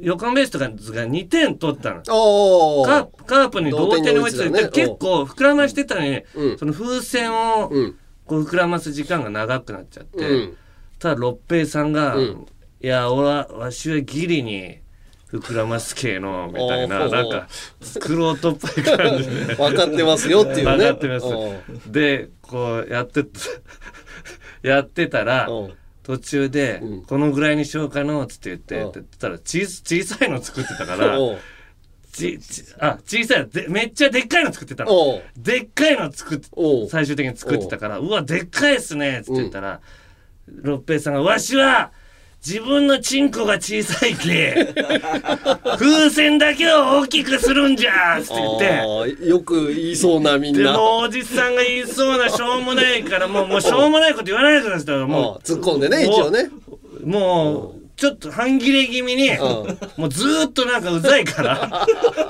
横浜ベイスターズが2点取ったの。おカープに同点に追いついて結構膨らましてたのに、うん。その風船をうん。こう膨らます時間が長くなっちゃって、うん。ただ六平さんが「うんいや俺はわしはギリに膨らます系の」みたいななんかクロートっぽい感じで。分かってますよっていうね。分かってます。でこうやって やってたら途中でうん「このぐらいにしようかの」っつって言ってうん。って言ったら小小さいの作ってたからちちあ小さいのでめっちゃでっかいの作ってたの。でっかいの作って最終的に作ってたから「うわでっかいっすね」っつって言ったら六平さんが「わしは自分のチンコが小さいけ。風船だけを大きくするんじゃ」って言って。よく言いそうなみんでなもうおじさんが言いそうなしょうもないからもうもうしょうもないこと言わないでくださいおもう突っ込んでね一応ね。うもうちょっと半切れ気味にん。もうずーっとなんかうざいから。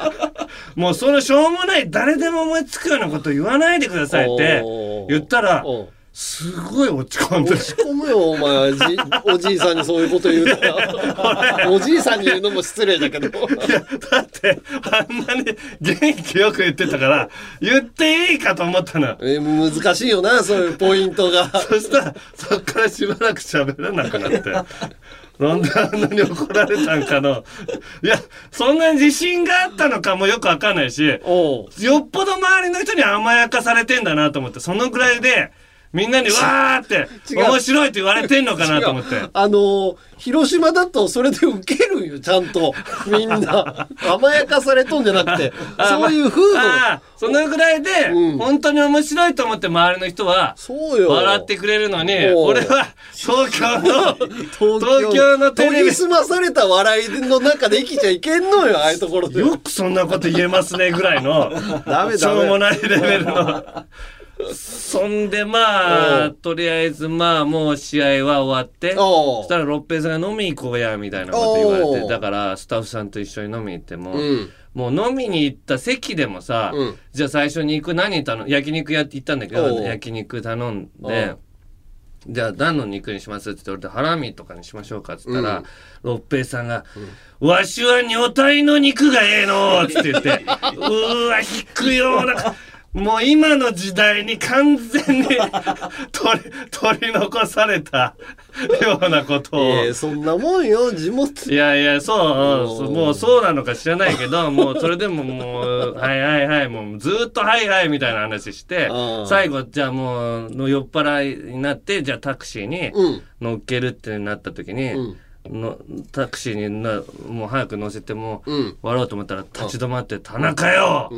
もうそのしょうもない誰でも思いつくようなこと言わないでくださいって言ったらおうすごい落ち込んで落ち込むよお前。じおじいさんにそういうこと言うたら。おじいさんに言うのも失礼だけど。いやだってあんなに元気よく言ってたから言っていいかと思ったの。え難しいよなそういうポイントが。そしたらそっからしばらく喋らなくなって。なんであんなに怒られたんかの。いや、そんなに自信があったのかもよくわかんないし、よっぽど周りの人に甘やかされてんだなと思って、そのぐらいで、みんなにわーって、面白いって言われてんのかなと思って。あのー広島だとそれで受けるんよちゃんと。みんな。甘やかされとんじゃなくて。そういう風土。そのぐらいで、うん。本当に面白いと思って周りの人は、笑ってくれるのに、俺は東京の、東東京のテレビ。研ぎ澄まされた笑いの中で生きちゃいけんのよああいうところで。よくそんなこと言えますねぐらいの。ダメ。しょうもないレベルの。そんでまあとりあえずまあもう試合は終わってそしたら六平さんが飲み行こうやみたいなこと言われてだからスタッフさんと一緒に飲み行っても、うん。もう飲みに行った席でもさ、うん。じゃあ最初に行く何頼む焼肉屋って行ったんだけど焼肉頼んおでうじゃあ何の肉にします？って言って俺でハラミとかにしましょうかっつったら、六平さんが、わしは女体の肉がええの」っつって言って「うーわ引くようなもう今の時代に完全に 取り取り残された ようなことを。えー、そんなもんよ地元。いやいや、そう、もう。そうなのか知らないけど、もうそれでももう、はいはいはい、もうずーっとはいはいみたいな話してうん、最後、じゃあもう、の酔っ払いになって、じゃあタクシーにうん。乗っけるってなった時に、うんのタクシーになもう早く乗せても、うん。割ろうと思ったら立ち止まって「田中よ!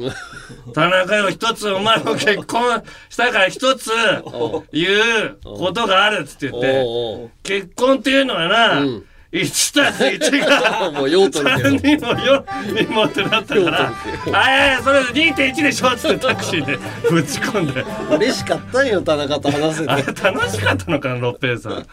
田中よ一つお前も結婚したから一つ言うことがある」っつって言って結婚っていうのはな、うん。1たす1が もう用途だけど3人も4人もってなったから「あいやそれ2.1でしょ」っつってタクシーでぶち込んで。嬉しかったんよ田中と話せて。楽しかったのかな六平さん。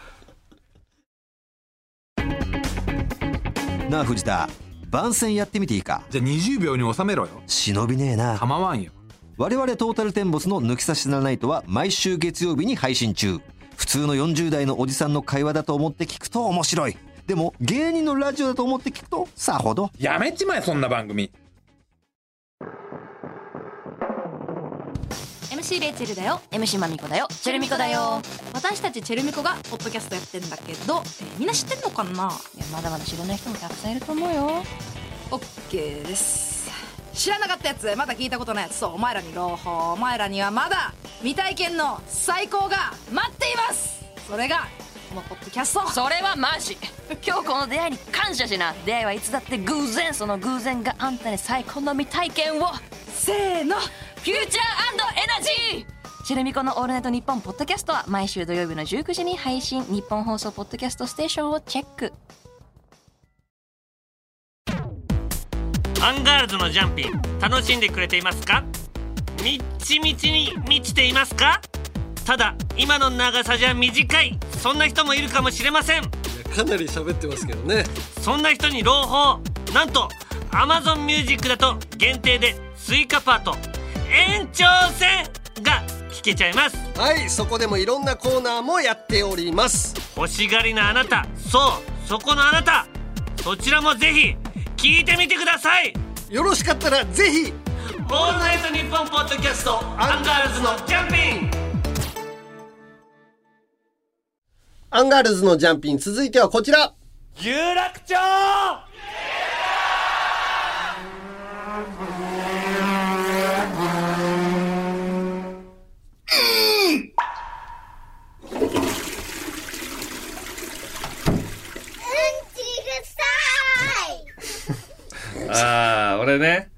なあ藤田。番宣やってみていいか。じゃあ20秒に収めろよ。忍びねえな。構わんよ。我々トータルテンボスの抜き差しならないとは毎週月曜日に配信中。普通の40代のおじさんの会話だと思って聞くと面白い。でも芸人のラジオだと思って聞くとさほど。やめちまえそんな番組 MC レイチェルだよ。MC まみこだよ。チェルミコだよ。私たちチェルミコがポッドキャストやってんだけど、えーみんな知ってんのかな？いやまだまだ知らない人もたくさんいると思うよ。オッケーです。知らなかったやつまだ聞いたことないやつ。そうお前らに朗報。お前らにはまだ未体験の最高が待っています。それがこのポッドキャスト。それはマジ。今日この出会いに感謝しな。出会いはいつだって偶然。その偶然があんたに最高の未体験を。せーのフューチャーエナジー！チェルミコのオールナイトニッポンポッドキャストは毎週土曜日の19時に配信日本放送ポッドキャストステーションをチェック。アンガールズのジャンピン楽しんでくれていますか？みっちみちに満ちていますか？ただ今の長さじゃ短いそんな人もいるかもしれません。かなり喋ってますけどね。そんな人に朗報。なんと Amazon Music だと限定でスイカパート延長戦が聞けちゃいます。はいそこでもいろんなコーナーもやっております。欲しがりなあなたそうそこのあなた。そちらもぜひ聞いてみてください。よろしかったらぜひオールナイトニッポンポッドキャストアンガールズのジャンピン。アンガールズのジャンピン続いてはこちら。有楽町ああ俺ね。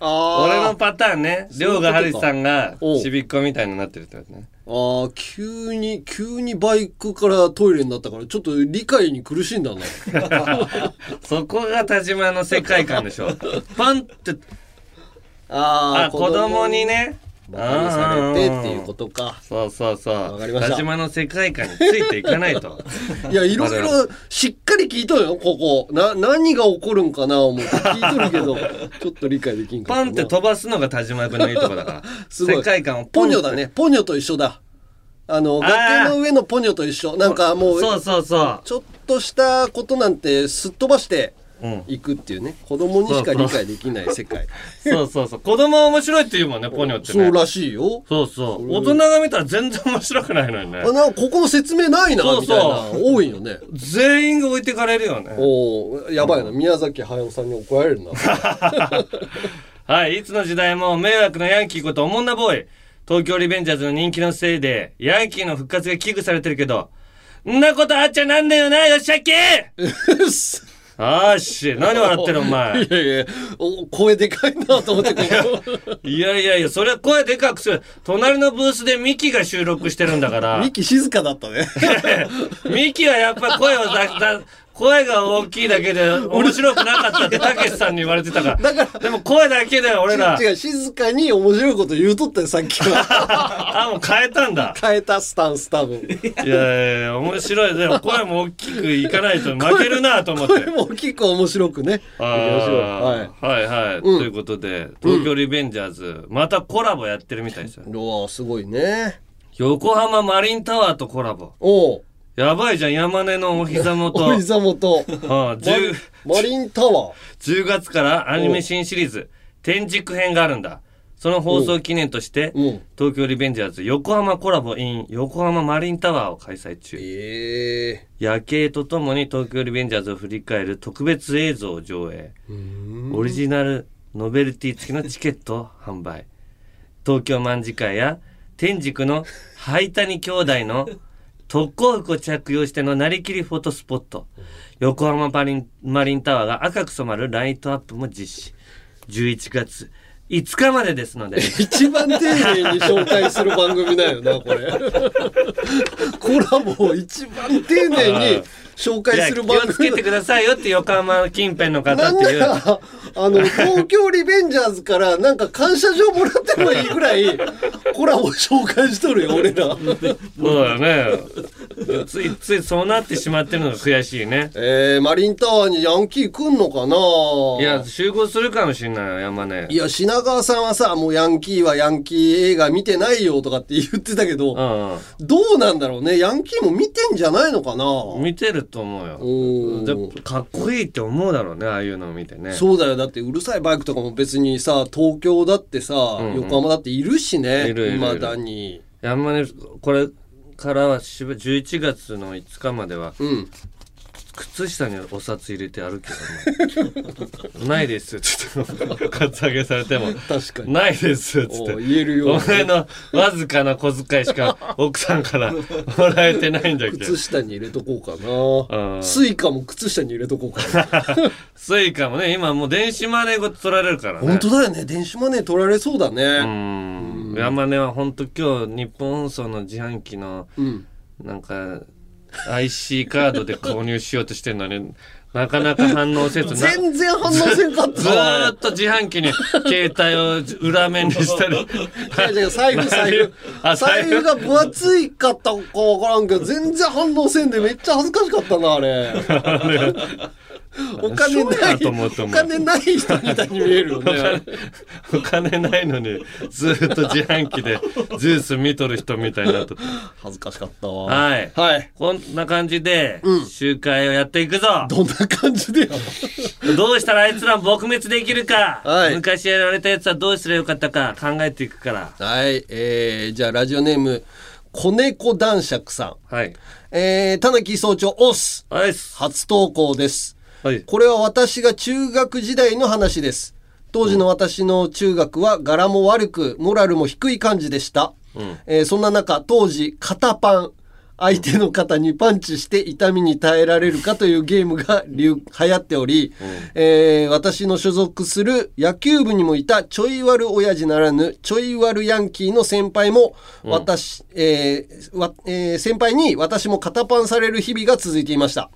あ俺のパターンね。そういうことか。亮がハリさんがちびっこみたいになってるってことね。あー急に急にバイクからトイレになったからちょっと理解に苦しんだな。そこが田島の世界観でしょ。パンって。ああ子供にねバカにされてっていうことか。そうそうそう。わかりました田島の世界観についていかないと。いやいろいろしっかり聞いとるよここ。な何が起こるんかな思って聞いとるけど ちょっと理解できんかパンって飛ばすのが田島君のいいとこだから。すごい。世界観をポニョだね。ポニョと一緒だ。あの崖の上のポニョと一緒。なんかもうそうそうそちょっとしたことなんてすっ飛ばしてう、うん、いくっていうね。子供にしか理解できない世界。そうそうそう。子供は面白いって言うもんねポニョってね。そうらしいよ。そうそう。大人が見たら全然面白くないのにね。あなんかここの説明ないなそうそう。みたいな。多いよね。全員が置いてかれるよね。おおやばいな。宮崎駿さんに怒られるな。はい、いつの時代も迷惑のヤンキーことおもんなボーイ。東京リベンジャーズの人気のせいで、ヤンキーの復活が危惧されてるけど、んなことあっちゃなんだよな、よっしゃっけあーし、何笑ってるお前。いやいやお声でかいなと思ってここ いやいやいや、それは声でかくする。隣のブースでミキが収録してるんだから。ミキ静かだったね ミキはやっぱ声をだ、だ、声が大きいだけで 面白くなかったってたけしさんに言われてたから。だからでも声だけで俺ら。違う静かに面白いこと言うとったよさっきは あ、もう変えたんだ。変えたスタンス多分いやいやいや、面白い。でも声も大きくいかないと負けるなと思ってこれ。も結構面白くねあはいーはいはい、うんということで、東京リベンジャーズ、またコラボやってるみたいですよ。うわすごいね横浜マリンタワーとコラボ。おうやばいじゃん、山根のお膝元。お膝元ああ 10, マリンタワー10月からアニメ新シリーズ、天竺編があるんだ。その放送記念として、うん東京リベンジャーズ横浜コラボ in 横浜マリンタワーを開催中。え夜景とともに東京リベンジャーズを振り返る特別映像を上映。オリジナルノベルティ付きのチケットを販売。東京卍会や天竺の灰谷兄弟の特攻服を着用してのなりきりフォトスポット。横浜マリンマリンタワーが赤く染まるライトアップも実施。11月5日までですので。ー、一番丁寧に紹介する番組だよなこれ コラボを一番丁寧に紹介する番をつけ組てくださいよって横浜近辺の方っていう。あの東京リベンジャーズからなんか感謝状もらってもいいぐらいコラボ紹介しとるよ俺らそうだね。ついついそうなってしまってるのが悔しいね。えー、マリンタワーにヤンキー来んのかな？いや、集合するかもしれないよ、山根。いや品川さんはさもうヤンキーはヤンキー映画見てないよとかって言ってたけど、うんどうなんだろうねヤンキーも見てんじゃないのかなうん。見てると思うよ。かっこいいって思うだろうね、ああいうのを見てね。そうだよ。だってうるさいバイクとかも別にさ東京だってさ、んうん。横浜だっているしねいまだに。山根、これからはしば11月の5日までは、うん靴下にお札入れて歩けどね。ないです。っつって、カツアゲされても、確かに。ないです。っつって。お言えるようおに前のわずかな小遣いしか 奥さんからもらえてないんだけど。靴下に入れとこうかうなんスイカも靴下に入れとこうかな。スイカもね、今もう電子マネーごと取られるからね。本当だよね。電子マネー取られそうだうねん。山根は本当今日日本放送の自販機のうん。なんか IC カードで購入しようとしてるのになかなか反応せずな。全然反応せんかったずーっと自販機に携帯を裏面にしたり。違う違う財布財布。あ財布。財布が分厚いかったか分からんけど全然反応せんでめっちゃ恥ずかしかったなあれ お金ないお金ない人みたいに見えるよね。お金ないのにずーっと自販機でジュース見とる人みたいになっと恥ずかしかったわ。はい。はい。こんな感じで集会をやっていくぞ、どんな感じでやどうしたらあいつら撲滅できるか、はい。昔やられたやつはどうすればよかったか考えていくから。はい。えー、じゃあラジオネーム子猫男爵さん。はい。えー、田中総長オス。初投稿ですはいこれは私が中学時代の話です。当時の私の中学は柄も悪く、モラルも低い感じでした。えーそんな中、当時、肩パン。相手の肩にパンチして痛みに耐えられるかというゲームが流流行っており、えー私の所属する野球部にもいたちょい悪親父ならぬちょい悪ヤンキーの先輩も私、えーわえー先輩に私も肩パンされる日々が続いていました。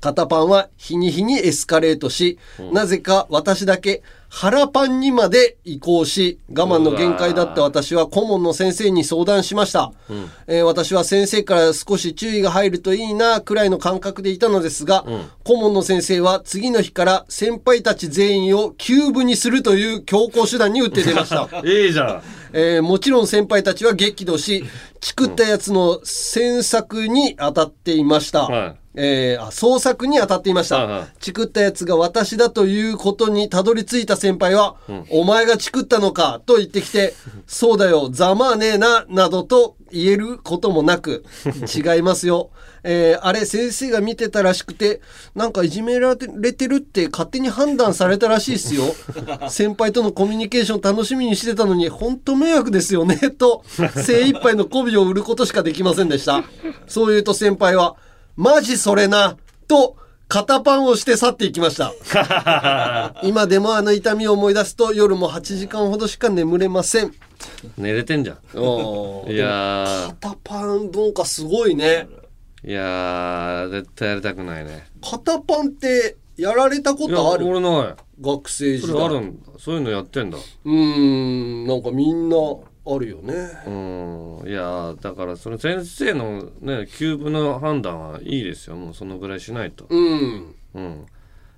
肩パンは日に日にエスカレートし、なぜか私だけ腹パンにまで移行し、我慢の限界だった私は顧問の先生に相談しました。えー私は先生から少し注意が入るといいなくらいの感覚でいたのですが、顧問の先生は次の日から先輩たち全員をキューブにするという強行手段に打って出ました。い いじゃんえーもちろん先輩たちは激怒し、チクったやつの詮索に当たっていました。はいえーあ、創作に当たっていました。はいはいチクったやつが私だということにたどり着いた先輩は、お前がチクったのかと言ってきて、そうだよ、ざまあねえな、などと言えることもなく、違いますよ。えーあれ先生が見てたらしくて、なんかいじめられてるって勝手に判断されたらしいっすよ。先輩とのコミュニケーション楽しみにしてたのに、本当迷惑ですよね、と、精一杯の媚びを売ることしかできませんでした。そう言うと先輩は、マジそれな、と、肩パンをして去っていきました。今でもあの痛みを思い出すと夜も8時間ほどしか眠れません。寝れてんじゃんいや肩パン文化すごいね。ーいやー絶対やりたくないね肩パンってやられたことある？俺ない学生時それある代。んだそういうのやってんだうーん、なんかみんなあるよね。うんいやーだからその先生のねキューブの判断はいいですよもうそのぐらいしないとうん。うん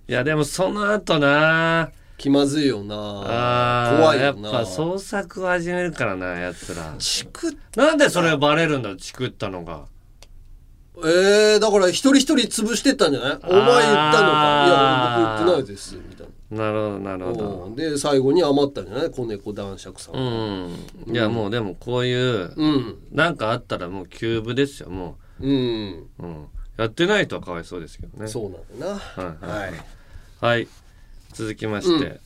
いやでもその後な気まずいよな。あー怖いよな。やっぱ創作を始めるからなやつらチクっなんでそれバレるんだチクったのがえー、だから一人一人潰してったんじゃない？お前言ったのか。いや、僕言ってないです。な。なるほどなるほど。うん。で最後に余ったんじゃない？子猫男爵さん、うん。いやもうでもこういううん。なんかあったらもうキューブですよもう。ん。う、うん、やってないとはかわいそうですけどね。そうなんだな。はいはいはい。続きまして、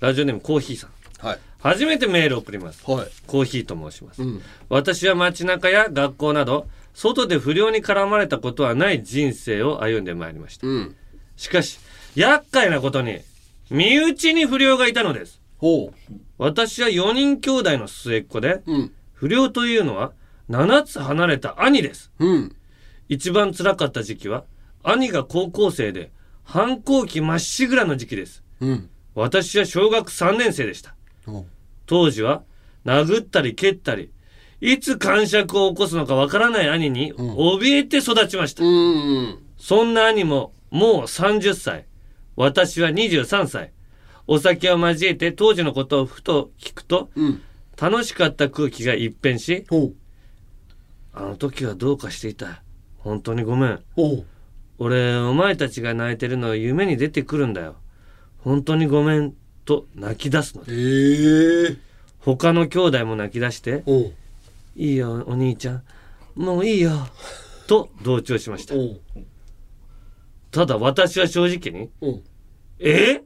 ラジオネームコーヒーさん。はい。初めてメールを送ります。はい。コーヒーと申します、うん。私は街中や学校など外で不良に絡まれたことはない人生を歩んでまいりました。うん。しかし厄介なことに身内に不良がいたのです。ほ私は4人兄弟の末っ子でううん。不良というのは7つ離れた兄です。うん。一番辛かった時期は兄が高校生で反抗期まっしぐらの時期です。うん。私は小学3年生でした。ほ当時は殴ったり蹴ったりいつ感触を起こすのかわからない兄に怯えて育ちました、ううんそんな兄ももう30歳私は23歳。お酒を交えて当時のことをふと聞くとうん。楽しかった空気が一変しあの時はどうかしていた。本当にごめん。俺お前たちが泣いてるのは夢に出てくるんだよ。本当にごめんと泣き出すの。ですえ。え他の兄弟も泣き出していいよお兄ちゃん。もういいよ。と同調しましたただ私は正直にほうえ？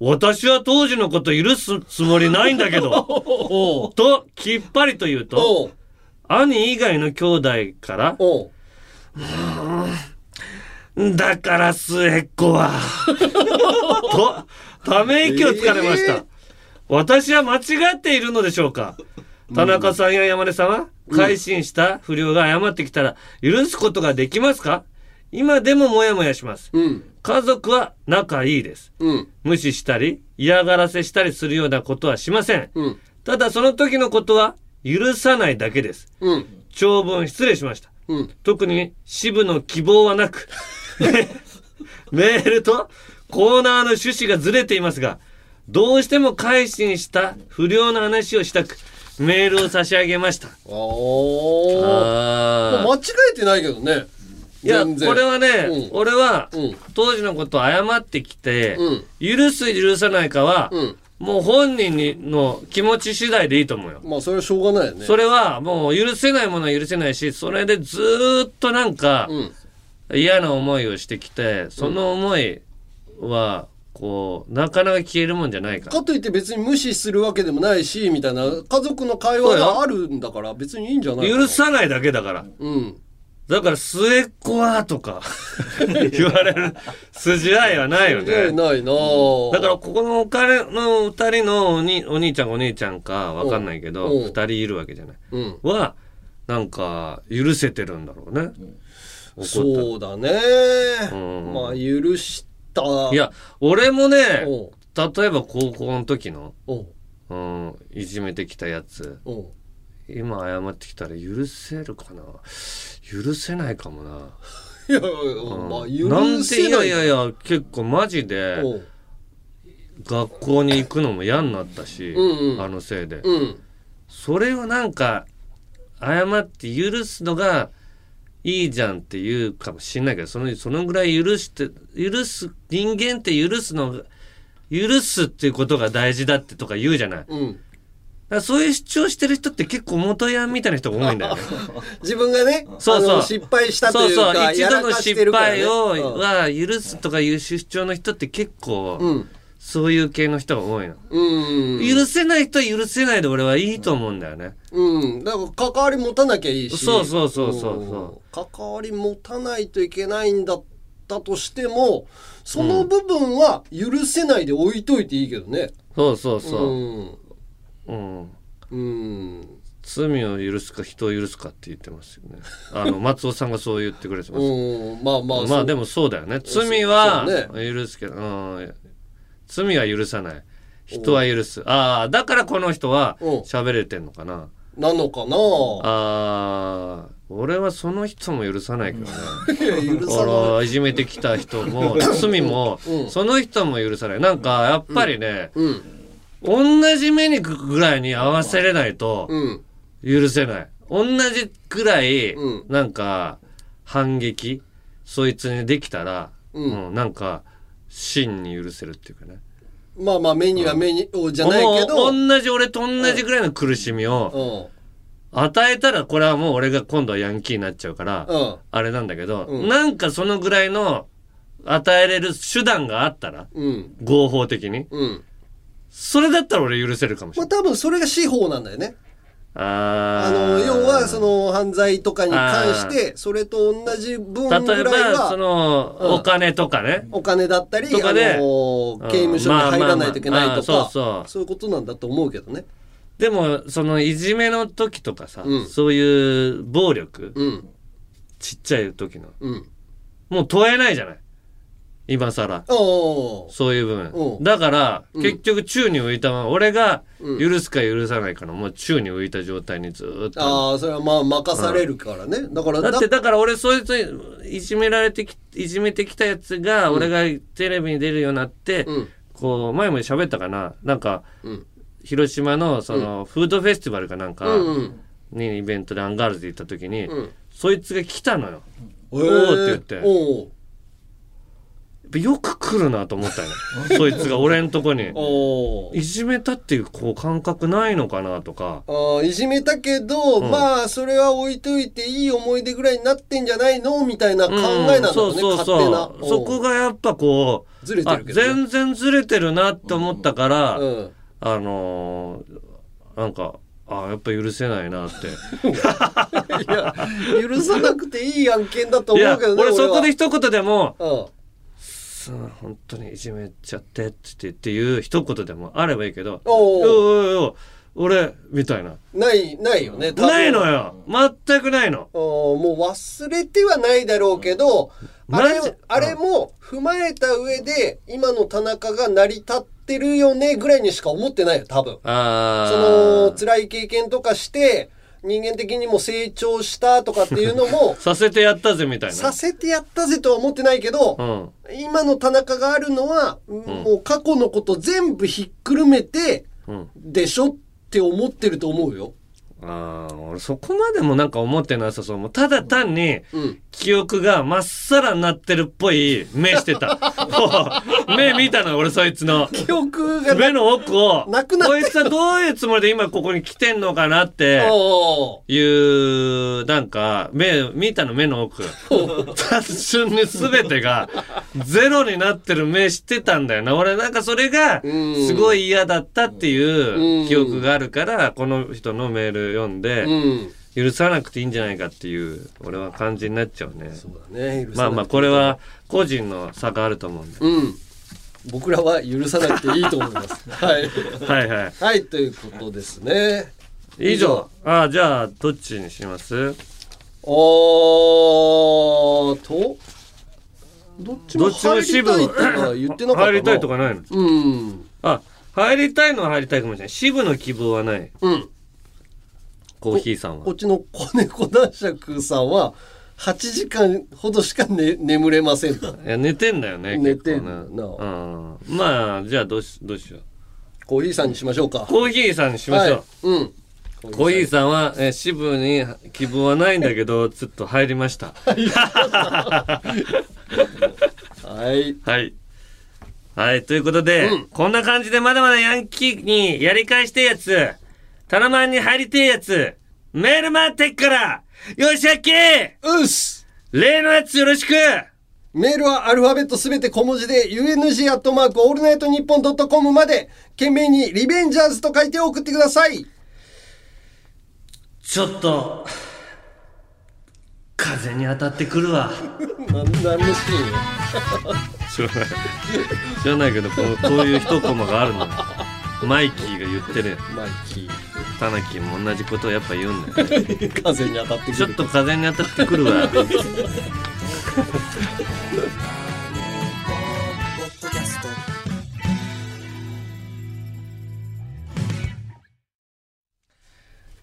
私は当時のこと許すつもりないんだけど ときっぱりと言うと兄以外の兄弟からほだから末っ子は とため息をつかれました、えー。私は間違っているのでしょうか。田中さんや山根さんは改心した不良が謝ってきたら許すことができますか？今でもモヤモヤします。ううん。家族は仲いいです。うん。無視したり嫌がらせしたりするようなことはしません。うん。ただその時のことは許さないだけです。うん。長文失礼しました。うん。特に支部の希望はなく。メールとコーナーの趣旨がずれていますがどうしても改心した不良の話をしたくメールを差し上げました。あああ間違えてないけどねいやこれはね、うん。俺はうん。当時のことを謝ってきて、うん。許す許さないかは、うん。もう本人にの気持ち次第でいいと思うよ。まあそれはしょうがないよね。それはもう許せないものは許せないし、それでずーっとなんかうん。嫌な思いをしてきて、その思いは、こう、なかなか消えるもんじゃないから。かといって別に無視するわけでもないしみたいな家族の会話があるんだから別にいいんじゃない許さないだけだから。うんだから末っ子はとか 言われる筋合いはないよね。ないなだからここのお金の二人のおにお兄ちゃんかお姉ちゃんかわかんないけど、うん。二人いるわけじゃない。うん。は、なんか許せてるんだろうね。怒ったそうだね。うん。まあ許した。いや、俺もね、例えば高校の時の、おううん、いじめてきたやつ、今謝ってきたら許せるかな許せないかもな。いやいやうんまあなんで許せないいやいやいや、結構マジで学校に行くのも嫌になったし、うんうんあのせいで。うんそれをなんか、謝って許すのがいいじゃんって言うかもしんないけど、その、そのぐらい許して、許す、人間って許すのが、許すっていうことが大事だってとか言うじゃない。うんらそういう主張してる人って結構元ヤンみたいな人が多いんだよね。自分がねそうそう。失敗したとそういうかそう、一やらかして度の失敗を、うんは許すとかいう主張の人って結構、うん。そういう系の人が多いの。うん。許せない人は許せないで俺はいいと思うんだよね。うん。だから関わり持たなきゃいいし。そうそうそうそうそう。うん。関わり持たないといけないんだったとしてもその部分は許せないで置いといていいけどね。そうそうう。そう。んうんうん罪を許すか人を許すかって言ってますよね。あの、松尾さんがそう言ってくれてます。うんまあまあまあでももそうだよね。罪は許すけど、うん、罪は許さない。人は許す。ああ、だからこの人はうん喋れてんのかな。なのかなああ、俺はその人も許さないけどね。許さない俺いじめてきた人も、罪もう、んその人も許さない。なんか、やっぱりね、うん同じ目にくぐらいに合わせれないと、うん。許せない。同じぐらい、うん。なんか、反撃、そいつにできたら、うん。うんなんか、真に許せるっていうかね。まあまあ目には目にをじゃないけど。同じ俺と同じぐらいの苦しみをうん。与えたらこれはもう俺が今度はヤンキーになっちゃうから、うん。あれなんだけど、うん。なんかそのぐらいの与えれる手段があったらうん。合法的にうんそれだったら俺許せるかもしれない、まあ多分それが司法なんだよね。あー。あの要はその犯罪とかに関してそれと同じ分ぐらい例えばそはの、うん。お金とかね。お金だったりとかであの刑務所に入らないといけないとうんまあまあまああそうかそう。そういうことなんだと思うけどね。でもそのいじめの時とかさ、うん。そういう暴力、うん。ちっちゃい時の。うん。もう問えないじゃない今更。そういう部う分んだから、うん。結局宙に浮いたまま俺がうん。許すか許さないかのもう宙に浮いた状態にずーっと。ああそれはまあ任されるからね。だからだってだから俺そいつにいじめられてきいじめてきたやつが俺がテレビに出るようになって、うん。こう前も喋ったかな。なんか、うん。広島のその、フードフェスティバルかなんかにイベントでアンガールズで行った時に、うん。そいつが来たのよ。おおーって言ってよく来るなと思ったよね。そいつが俺んとこに。いじめたっていうこう感覚ないのかなとか。あーいじめたけど、うん。まあそれは置いといていい思い出ぐらいになってんじゃないのみたいな考えなんだろうね、うんそうそうそう。そこがやっぱこう、ずれてるけどね。あ全然ずれてるなって思ったから、うん。あのーなんか、あやっぱ許せないなって。いや許さなくていい案件だと思うけどね俺そこでは一言でも、うんさあ本当にいじめちゃってって言っていう一言でもあればいいけど、おいおいおい俺、みたいな。ないないよねないのよ。全くないの。うんもう忘れてはないだろうけど、あれあれも踏まえた上で今の田中が成り立ってるよねぐらいにしか思ってないよ多分。あそのー辛い経験とかして人間的にも成長したとかっていうのも させてやったぜみたいな。させてやったぜとは思ってないけど、うん。今の田中があるのは、もう過去のこと全部ひっくるめてうん。でしょって思ってると思うよ。ああ、俺そこまでもなんか思ってなさそう。もうただ単に、うん。記憶がまっさらになってるっぽい目してた。目見たの俺そいつの。記憶が目の奥を、なくなってこいつはどういうつもりで今ここに来てんのかなって。いう、なんか、目、見たの目の奥。単純に全てがゼロになってる目してたんだよな。俺なんかそれがうんすごい嫌だったってうんいう記憶があるから、この人のメール読んで、うん。許さなくていいんじゃないかっていう、俺は感じになっちゃうね。そうだね。まあまあ、これは個人の差があると思うんで。うん。僕らは許さなくていいと思います。はい。はいはい。はい、ということですね。以上。あじゃあ、どっちにします？おーと、どっちも入りたいとか言ってなかったな入りたいとかないの？うん。あ、入りたいのは入りたいかもしれない。支部の希望はない。うん。コーヒーさんはこっ。ちの子猫男爵さんは、8時間ほどしか、ね、眠れませんと。いや、寝てんだよね。寝てんなうん。まあ、じゃあどうし、どうしよう。コーヒーさんにしましょうか。コーヒーさんにしましょう。はい。うん。コーヒーさんは、えー支部に希望はないんだけど、ちょっと入りました。はい。はい。はい、ということで、うんこんな感じでまだまだヤンキーにやり返してえやつ、タナマンに入りてえやつ、メール待ってっから、よしあっけうっす。例のやつよろしく。メールはアルファベットすべて小文字で UNG アットマークオールナイトニッポンドットコムまで懸命にリベンジャーズと書いて送ってください。ちょっと、風に当たってくるわ。な 何のシーンよ知らない。知らないけど、こうこういう一コマがあるのよ。マイキーが言ってる。マイキタナキも同じことをやっぱ言うんだよ。ー 風に当たってくるちょっと風に当たってくるわ。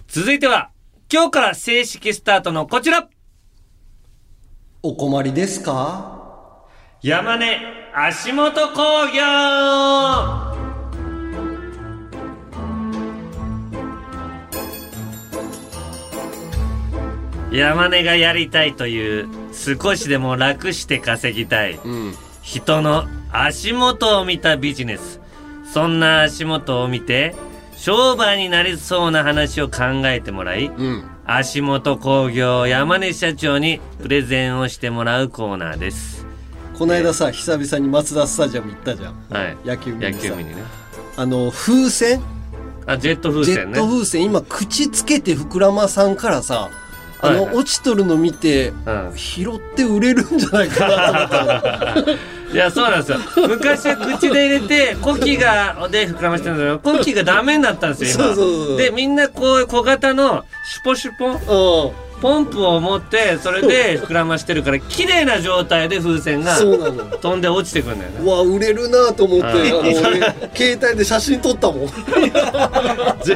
続いては、今日から正式スタートのこちらお困りですか？山根足元工業山根がやりたいという少しでも楽して稼ぎたい、うん。人の足元を見たビジネス。そんな足元を見て商売になりそうな話を考えてもらい、うん。足元工業山根社長にプレゼンをしてもらうコーナーです。この間さ久々にマツダスタジアム行ったじゃん。はい。野球見にさ。野球見にね。あの風船？あジェット風ジェッ船ねト風船。今口つけて膨らまさんからさあの、はい。はい落ちとるの見て、うん。拾って売れるんじゃないかなと思った。の いやそうなんですよ。昔は口で入れて呼気がで膨らましてたんだけど呼気がダメになったんですよ今。そうそうそうでみんなこう小型のシュポシュポうんポンプを持ってそれで膨らましてるから綺麗な状態で風船がそうなの。飛んで落ちてくるんだよね。うわ売れるなと思って、俺携帯で写真撮ったもん。じ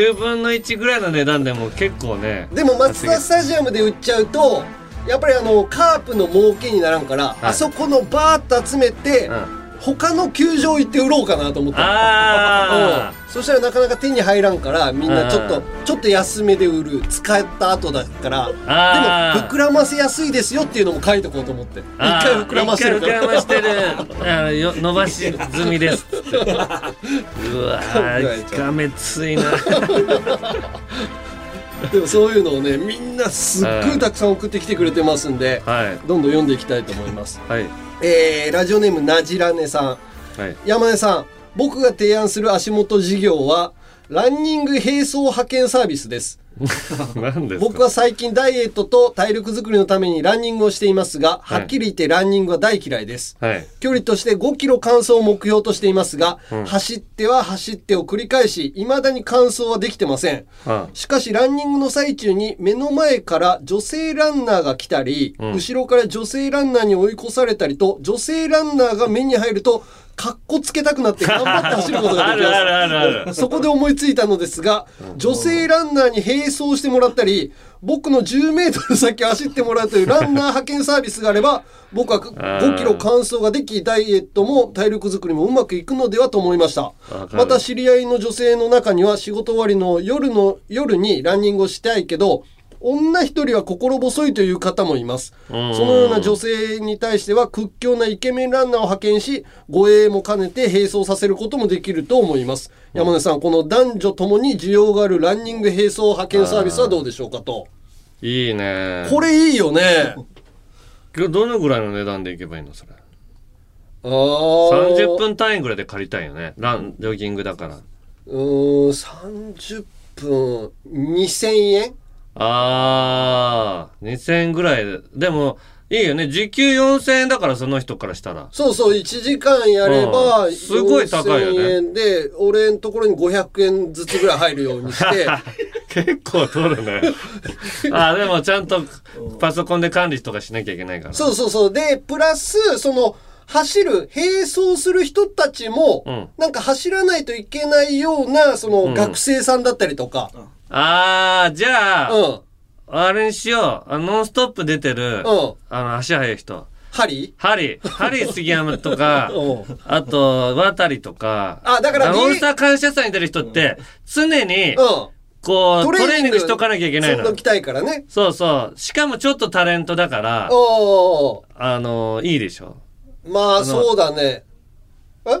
10分の1ぐらいの値段でも結構ねでもマツダスタジアムで売っちゃうとやっぱりあのカープの儲けにならんから、あそこのバーッと集めて、うん他の球場行って売ろうかなと思ってあうん。そしたらなかなか手に入らんからみんなちょっとうんちょっと安めで売る。使った後だから。でも膨らませやすいですよっていうのも書いとこうと思って。一あ回膨らませるから。膨らましてる。あのよ伸ばし済みです。うわーがめついな。でもそういうのをねみんなすっごいたくさん送ってきてくれてますんではい。どんどん読んでいきたいと思います。はいえーラジオネームなじらねさん。はい。山根さん僕が提案する足元事業はランニング並走派遣サービスです 僕は最近ダイエットと体力づくりのためにランニングをしていますが、はい。はっきり言ってランニングは大嫌いです。はい。距離として5キロ完走を目標としていますが、うん。走っては走ってを繰り返し、未だに完走はできてません。あ。しかしランニングの最中に目の前から女性ランナーが来たり、うん。後ろから女性ランナーに追い越されたりと、女性ランナーが目に入ると、かっこつけたくなって頑張って走ることができます。あるあるあるそこで思いついたのですが、女性ランナーに並走してもらったり、僕の10メートル先走ってもらうというランナー派遣サービスがあれば、僕は5キロ完走ができ、ダイエットも体力づくりもうまくいくのではと思いました。また知り合いの女性の中には仕事終わりの夜の夜にランニングをしたいけど、女一人は心細いという方もいます。そんのような女性に対しては屈強なイケメンランナーを派遣し、護衛も兼ねて並走させることもできると思います。山根さん、この男女ともに需要があるランニング並走派遣サービスはどうでしょうかと。いいねこれいいよね。今 日どのぐらいの値段でいけばいいのそれ？あー30分単位ぐらいで借りたいよねランジョギングだからうーん、30分2000円？あー2000円ぐらいででもいいよね。時給4000円だからその人からしたら。そうそう、1時間やれば、うん。すごい高いよね。4000円で、俺のところに500円ずつぐらい入るようにして、結構取るね。あーでもちゃんとパソコンで管理とかしなきゃいけないから。そうそうそう。で、プラス、その、走る、並走する人たちも、うん。なんか走らないといけないような、その、うん。学生さんだったりとか、あーじゃあ、うん、あれにしようあノンストップ出てる、うん。あの足速い人ハリハリー、ハリー杉山とか うん、あと、渡りとか、あだからのオールスター感謝祭に出る人って、常に、うん。こう、トレーニングしとかなきゃいけないのそんど。きたいからね。そうそう。しかもちょっとタレントだから、おーあの、いいでしょ。まあ、そうだね。え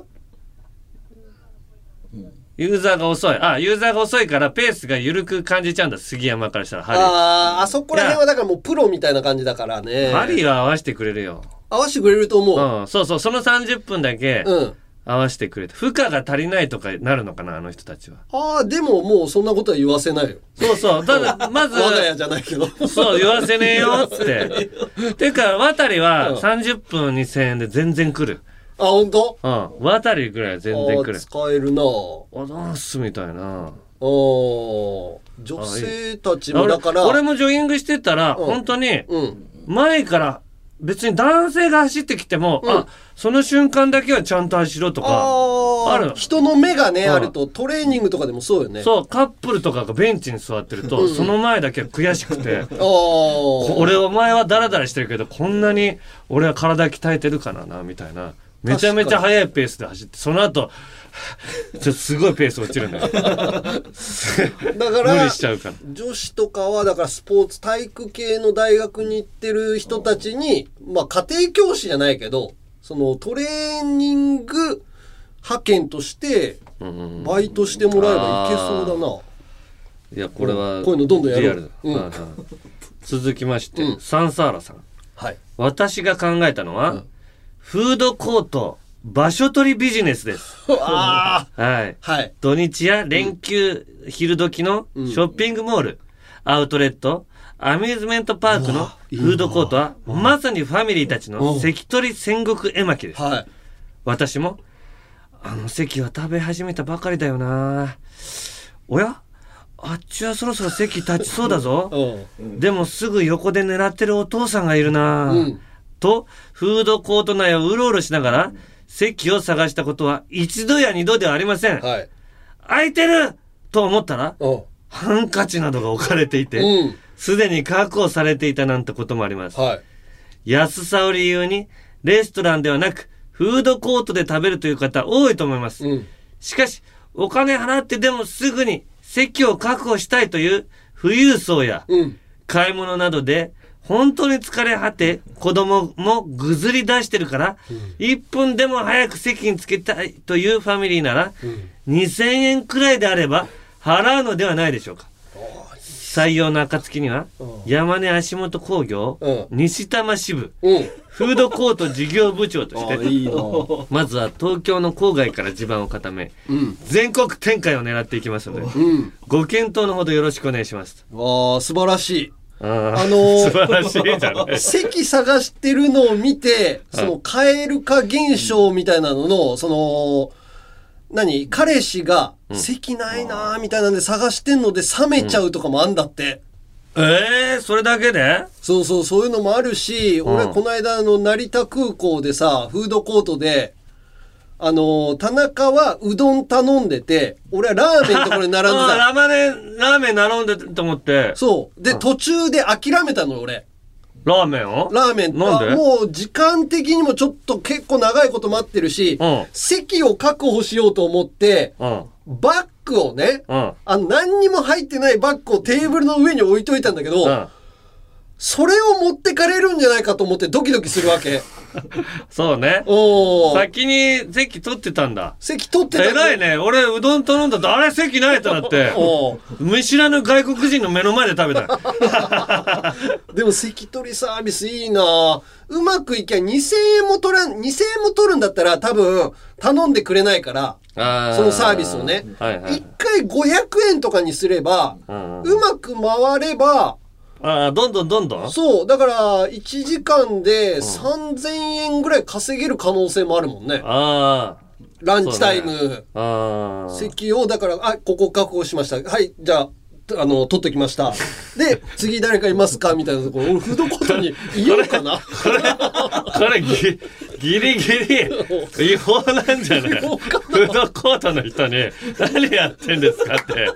ユーザーが遅い。あ、ユーザーが遅いからペースが緩く感じちゃうんだ。杉山からしたら、ハああ、あそこら辺はだからもうプロみたいな感じだからリー。ね。ハリーは合わせてくれるよ。合わせてくれると思う。うん、そうそう。その30分だけうん。合わせてくれて。負荷が足りないとかなるのかな、あの人たちは。ああ、でももうそんなことは言わせないよ。そうそう。ただ、まず、我が家じゃないけど。そう、言わせねえよって。てか、渡りはうん30分2000円で全然来る。あ、本当？うん。渡りぐらいは全然来るあー。使えるなおどんすみたいな。お女性たちも俺だから、俺もジョギングしてたら、うん本当に、うん。前から、別に男性が走ってきても、うんあ、その瞬間だけはちゃんと走ろうとか、ああある人の目がね、うんあるとトレーニングとかでもそうよね。う。そう、カップルとかがベンチに座ってると、うんその前だけは悔しくて、ああ。俺お前はダラダラしてるけど、こんなに俺は体鍛えてるからな、みたいな。めちゃめちゃ速いペースで走って、その後、ちょっとすごいペース落ちるんだよ。だか無ら理しちゃうから。女子とかはだからスポーツ体育系の大学に行ってる人たちに、まあ家庭教師じゃないけどそのトレーニング派遣としてバイトしてもらえばいけそうだな。いやこれはこういうのどんどんやろう。ん。続きまして、うん。サンサーラさん。はい。私が考えたのは、フードコート場所取りビジネスです。あはい。あはい。土日や連休、昼時のショッピングモール、アウトレット、アミューズメントパークのフードコートは、まさにファミリーたちの関取戦国絵巻です。はい。私も、あの席は食べ始めたばかりだよな。おや？あっちはそろそろ席立ちそうだぞ。うん。でもすぐ横で狙ってるお父さんがいるな、うんと、フードコート内をうろうろしながら、席を探したことは一度や二度ではありません。はい。空いてると思ったら、うん。ハンカチなどが置かれていて、うん。すでに確保されていたなんてこともあります。はい。安さを理由に、レストランではなく、フードコートで食べるという方多いと思います。うん。しかし、お金払ってでもすぐに席を確保したいという富裕層や、うん。買い物などで、本当に疲れ果て、子供もぐずり出してるから、1分でも早く席につけたいというファミリーなら、2000円くらいであれば、払うのではないでしょうか。採用の暁には、山根足元工業、うん西多摩支部、うん。フードコート事業部長として。まずは東京の郊外から地盤を固め、うん。全国展開を狙っていきますので、うん。ご検討のほどよろしくお願いします。わあ、素晴らしい。あのー素晴らしいじゃない。席探してるのを見て、その、蛙化現象みたいなのの、その、何？彼氏が、席ないなーみたいなんで探してんので冷めちゃうとかもあんだって。ええー、それだけで？そうそう、そういうのもあるし、俺、うん。この間、あの、成田空港でさ、フードコートで、あの、田中はうどん頼んでて、俺はラーメンのところに並んでた。ラマネ、ラーメン並んでと思って、そう。で、途中で諦めたのよ、俺。ラーメンを？ラーメンなんで？あもう時間的にもちょっと結構長いこと待ってるし、うん席を確保しようと思って、うん。バッグをね、うん。あの何にも入ってないバッグをテーブルの上に置いといたんだけど、うん。それを持ってかれるんじゃないかと思ってドキドキするわけ。そうね。おー先に席取ってたんだ。席取ってた偉いね。俺、うどん頼んだと、あれ席ないとなって。おー見知らぬ外国人の目の前で食べた。でも席取りサービスいいなうまくいきゃ2000円も取らん、2000円も取るんだったら多分頼んでくれないから、あそのサービスをね。はいはい一。回500円とかにすれば、うんうまく回れば、ああ、どんどんどんどん？そう、だから1時間で3000円ぐらい稼げる可能性もあるもんね。あランチタイム。あ。ああ。席を、だから、あ、ここ確保しました。はい、じゃあ、あの、取ってきました。で、次誰かいますか？みたいなところ、俺フードコートにいようかな。これ、これギ、ギリギリ違法なんじゃない？フードコートの人に何やってんですかって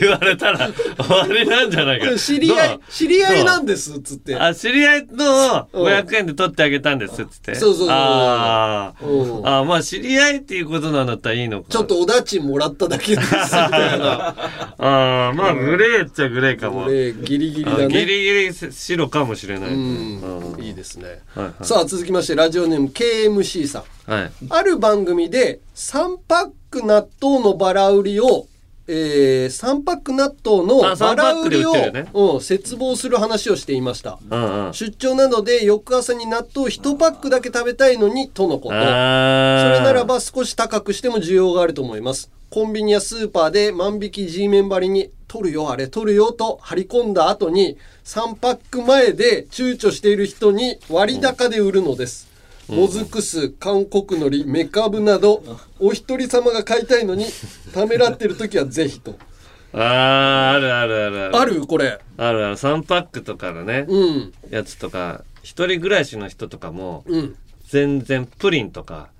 言われたら終わりなんじゃないか。知り合い知り合いなんです、つって。あ、知り合いのうん500円で取ってあげたんですっつって。そうそうそうああー、まあ知り合いっていうことなんだったらいいのか。ちょっとおだちもらっただけです、みたいな。ああ、まあグレーっちゃグレーかも。これ、ギリギリだね。リギリ白かもしれない。うんうんいいですね。はいはいさあ、続きまして、ラジオネーム KMC さん。はい。ある番組で3パック納豆のバラ売りを、えー、3パック納豆のあバラ売りを、3パックで売ってうん、絶望する話をしていました。うんうん。出張などで翌朝に納豆1パックだけ食べたいのにとのこと。それならば少し高くしても需要があると思います。コンビニやスーパーで万引き G メン張りに取るよあれ取るよと張り込んだ後に3パック前で躊躇している人に割高で売るのです。もずく酢、韓国海苔、メカブなど、お一人様が買いたいのに、ためらってる時はぜひと。あーあるあるあるある。ある？これ。あるある。3パックとかのね、うん。やつとか、一人暮らしの人とかも、うん。全然プリンとか、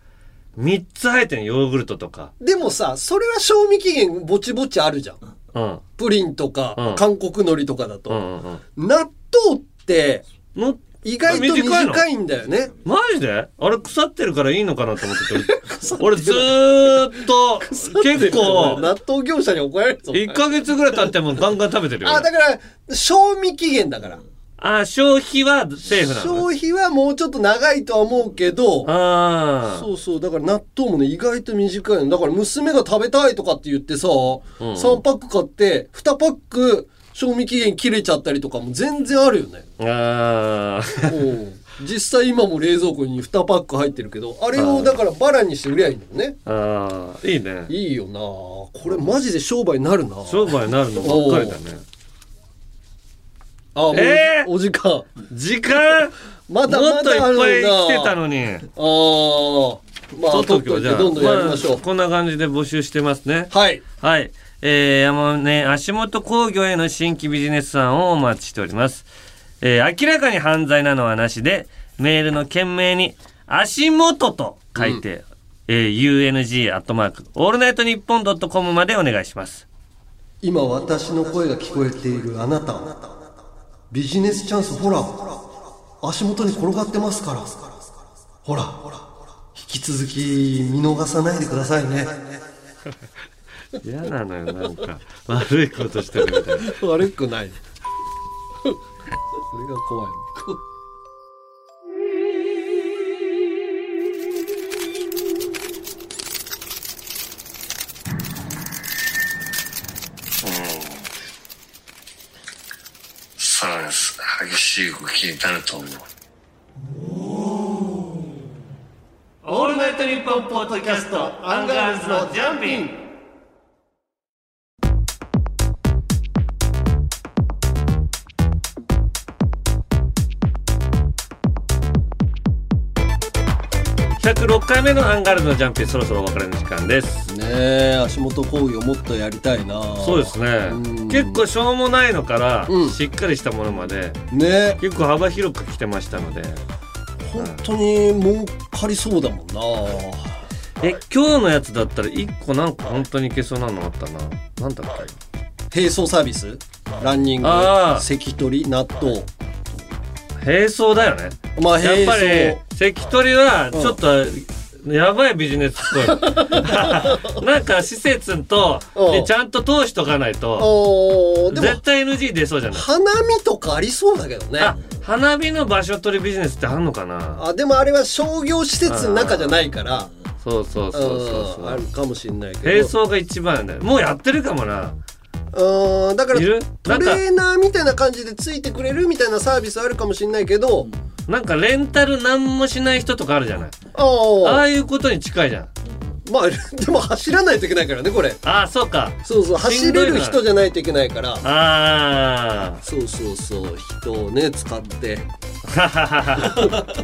3つ入ってるヨーグルトとか。でもさ、それは賞味期限ぼちぼちあるじゃん。うん。プリンとか、うん韓国海苔とかだと。うんうんうん。納豆って、の意外と短いんだよね。マジで？あれ腐ってるからいいのかなと思ってて。俺ずーっと、結構、納豆業者に怒られるぞ。1ヶ月ぐらい経ってもガンガン食べてるよ。あ、だから、賞味期限だから。あ消費はセーフなの消費はもうちょっと長いとは思うけどああそうそうだから納豆もね意外と短いのだから娘が食べたいとかって言ってさ、3パック買って2パック賞味期限切れちゃったりとかも全然あるよね。ああうん。実際今も冷蔵庫に2パック入ってるけどあれをだからバラにして売りゃいいんだよね。ああいいね。いいよな。これマジで商売になるな。商売になるのばっかりだね。あもうえー？お時間。時間？まだもっといっまだあるぱいな来てたのに。ああまあ取っとくよじゃあ。取っといてどんどんやりましょう、あこんな感じで募集してますね。はい。はい。えー、山根足元工業への新規ビジネス案をお待ちしております。えー、明らかに犯罪なのはなしで、メールの件名に足元と書いて、えー、UNG アットマーク、オールナイトニッポンドットコムまでお願いします。今私の声が聞こえているあなたビジネスチャンスほら足元に転がってますからほら引き続き見逃さないでくださいね 嫌なのよ、なんか。悪いことしてるみたいな。悪くない これが怖いさらに激しい動きになると思う。オールナイトニッポンポッドキャスト、アンガールズのジャンピン。106回目のアンガールズのジャンピン、そろそろお別れの時間です。ねえ足元工業もっとやりたいな。そうですね。うん。結構しょうもないのから、うん。しっかりしたものまでね。結構幅広く来てましたので。本当に儲かりそうだもんな。え今日のやつだったら1個なんか本当にいけそうなのあったな。なんだっ並走サービス？ランニング関取納豆。け並走だよね。まあ並やっぱ走り関取はちょっとやばいビジネスっぽい。なんか施設とちゃんと通しとかないと絶対 NG 出そうじゃない。花見とかありそうだけどね。あ花火の場所取りビジネスってあんのかな？あでもあれは商業施設の中じゃないから。そうそうそうそうう。んあるそうかもしれないけど。並走が一番だよもうやってるかもなうんだからいる？トレーナーみたいな感じでついてくれるみたいなサービスあるかもしれないけどなんかレンタル何もしない人とかあるじゃない？ああああいうことに近いじゃん。まあ でも走らないといけないからねこれ。ああそうか。そうそうし走れる人じゃないといけないから。あそうそうそう人をね使って。あ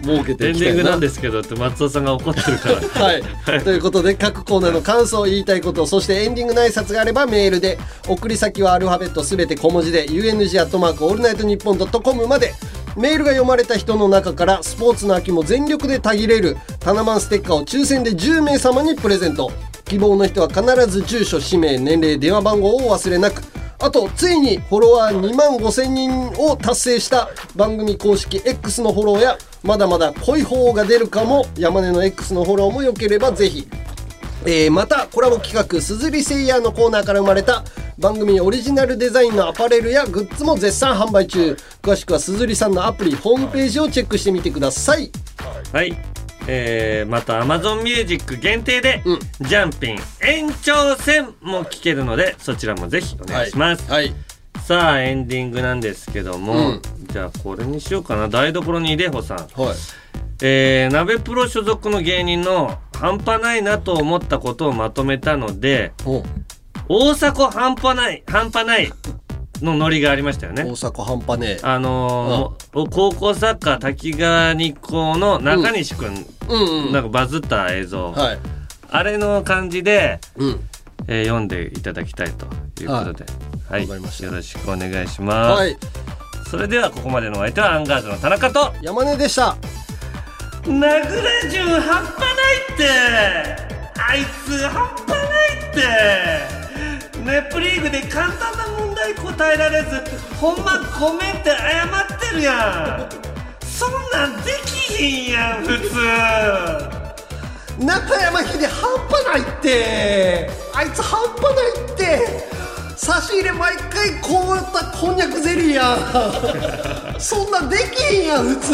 儲けてエンディングなんですけどって松尾さんが怒ってるからはい。ということで、各コーナーの感想、言いたいこと、そしてエンディングの挨拶があればメールで、送り先はアルファベットすべて小文字で、UNG アットマークオールナイトニッポンドットコムまで、メールが読まれた人の中から、スポーツの秋も全力でたぎれる、タナマンステッカーを抽選で10名様にプレゼント。希望の人は必ず住所、氏名、年齢、電話番号をお忘れなく。あと、ついにフォロワー2万5千人を達成した番組公式 X のフォローや、まだまだ濃い方が出るかも、山根の X のフォローも良ければぜひ。えーまたコラボ企画「すずりセイヤー」のコーナーから生まれた番組オリジナルデザインのアパレルやグッズも絶賛販売中。詳しくはすずりさんのアプリホームページをチェックしてみてください。はい。えー、また Amazon Music 限定で、うん。ジャンピン延長戦も聞けるのでそちらもぜひお願いします、はい。さあエンディングなんですけども、うん。じゃあこれにしようかな。台所にいでほさん。はい。えー、鍋プロ所属の芸人の半端ないなと思ったことをまとめたのでお大迫半端ない半端ないのノリがありましたよね。大阪半端ねえ。あのーお高校サッカー滝川日光の中西くん、うんうん。なんかバズった映像、はい。あれの感じで、うん。えー読んでいただきたいということで、はい、わかりました。よろしくお願いします、はい。それではここまでのお相手はアンガールズの田中と山根でした。ナグラジュ半端ないって。あいつ半端ないってネプリーグで簡単な問題答えられずほんまごめんって謝ってるやん。そんなんできひんやん普通。中山秀半端ないって。あいつ半端ないって。差し入れ毎回こうやったこんにゃくゼリーやん。そんなできへんやん普通。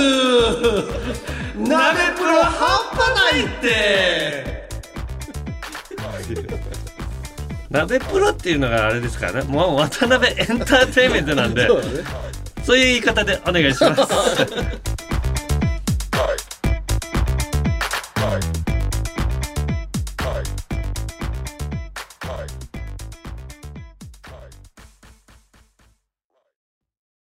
鍋プロ半端ないって 鍋プロっていうのがあれですからね。もう渡辺エンターテインメントなんで。そういう言い方でお願いします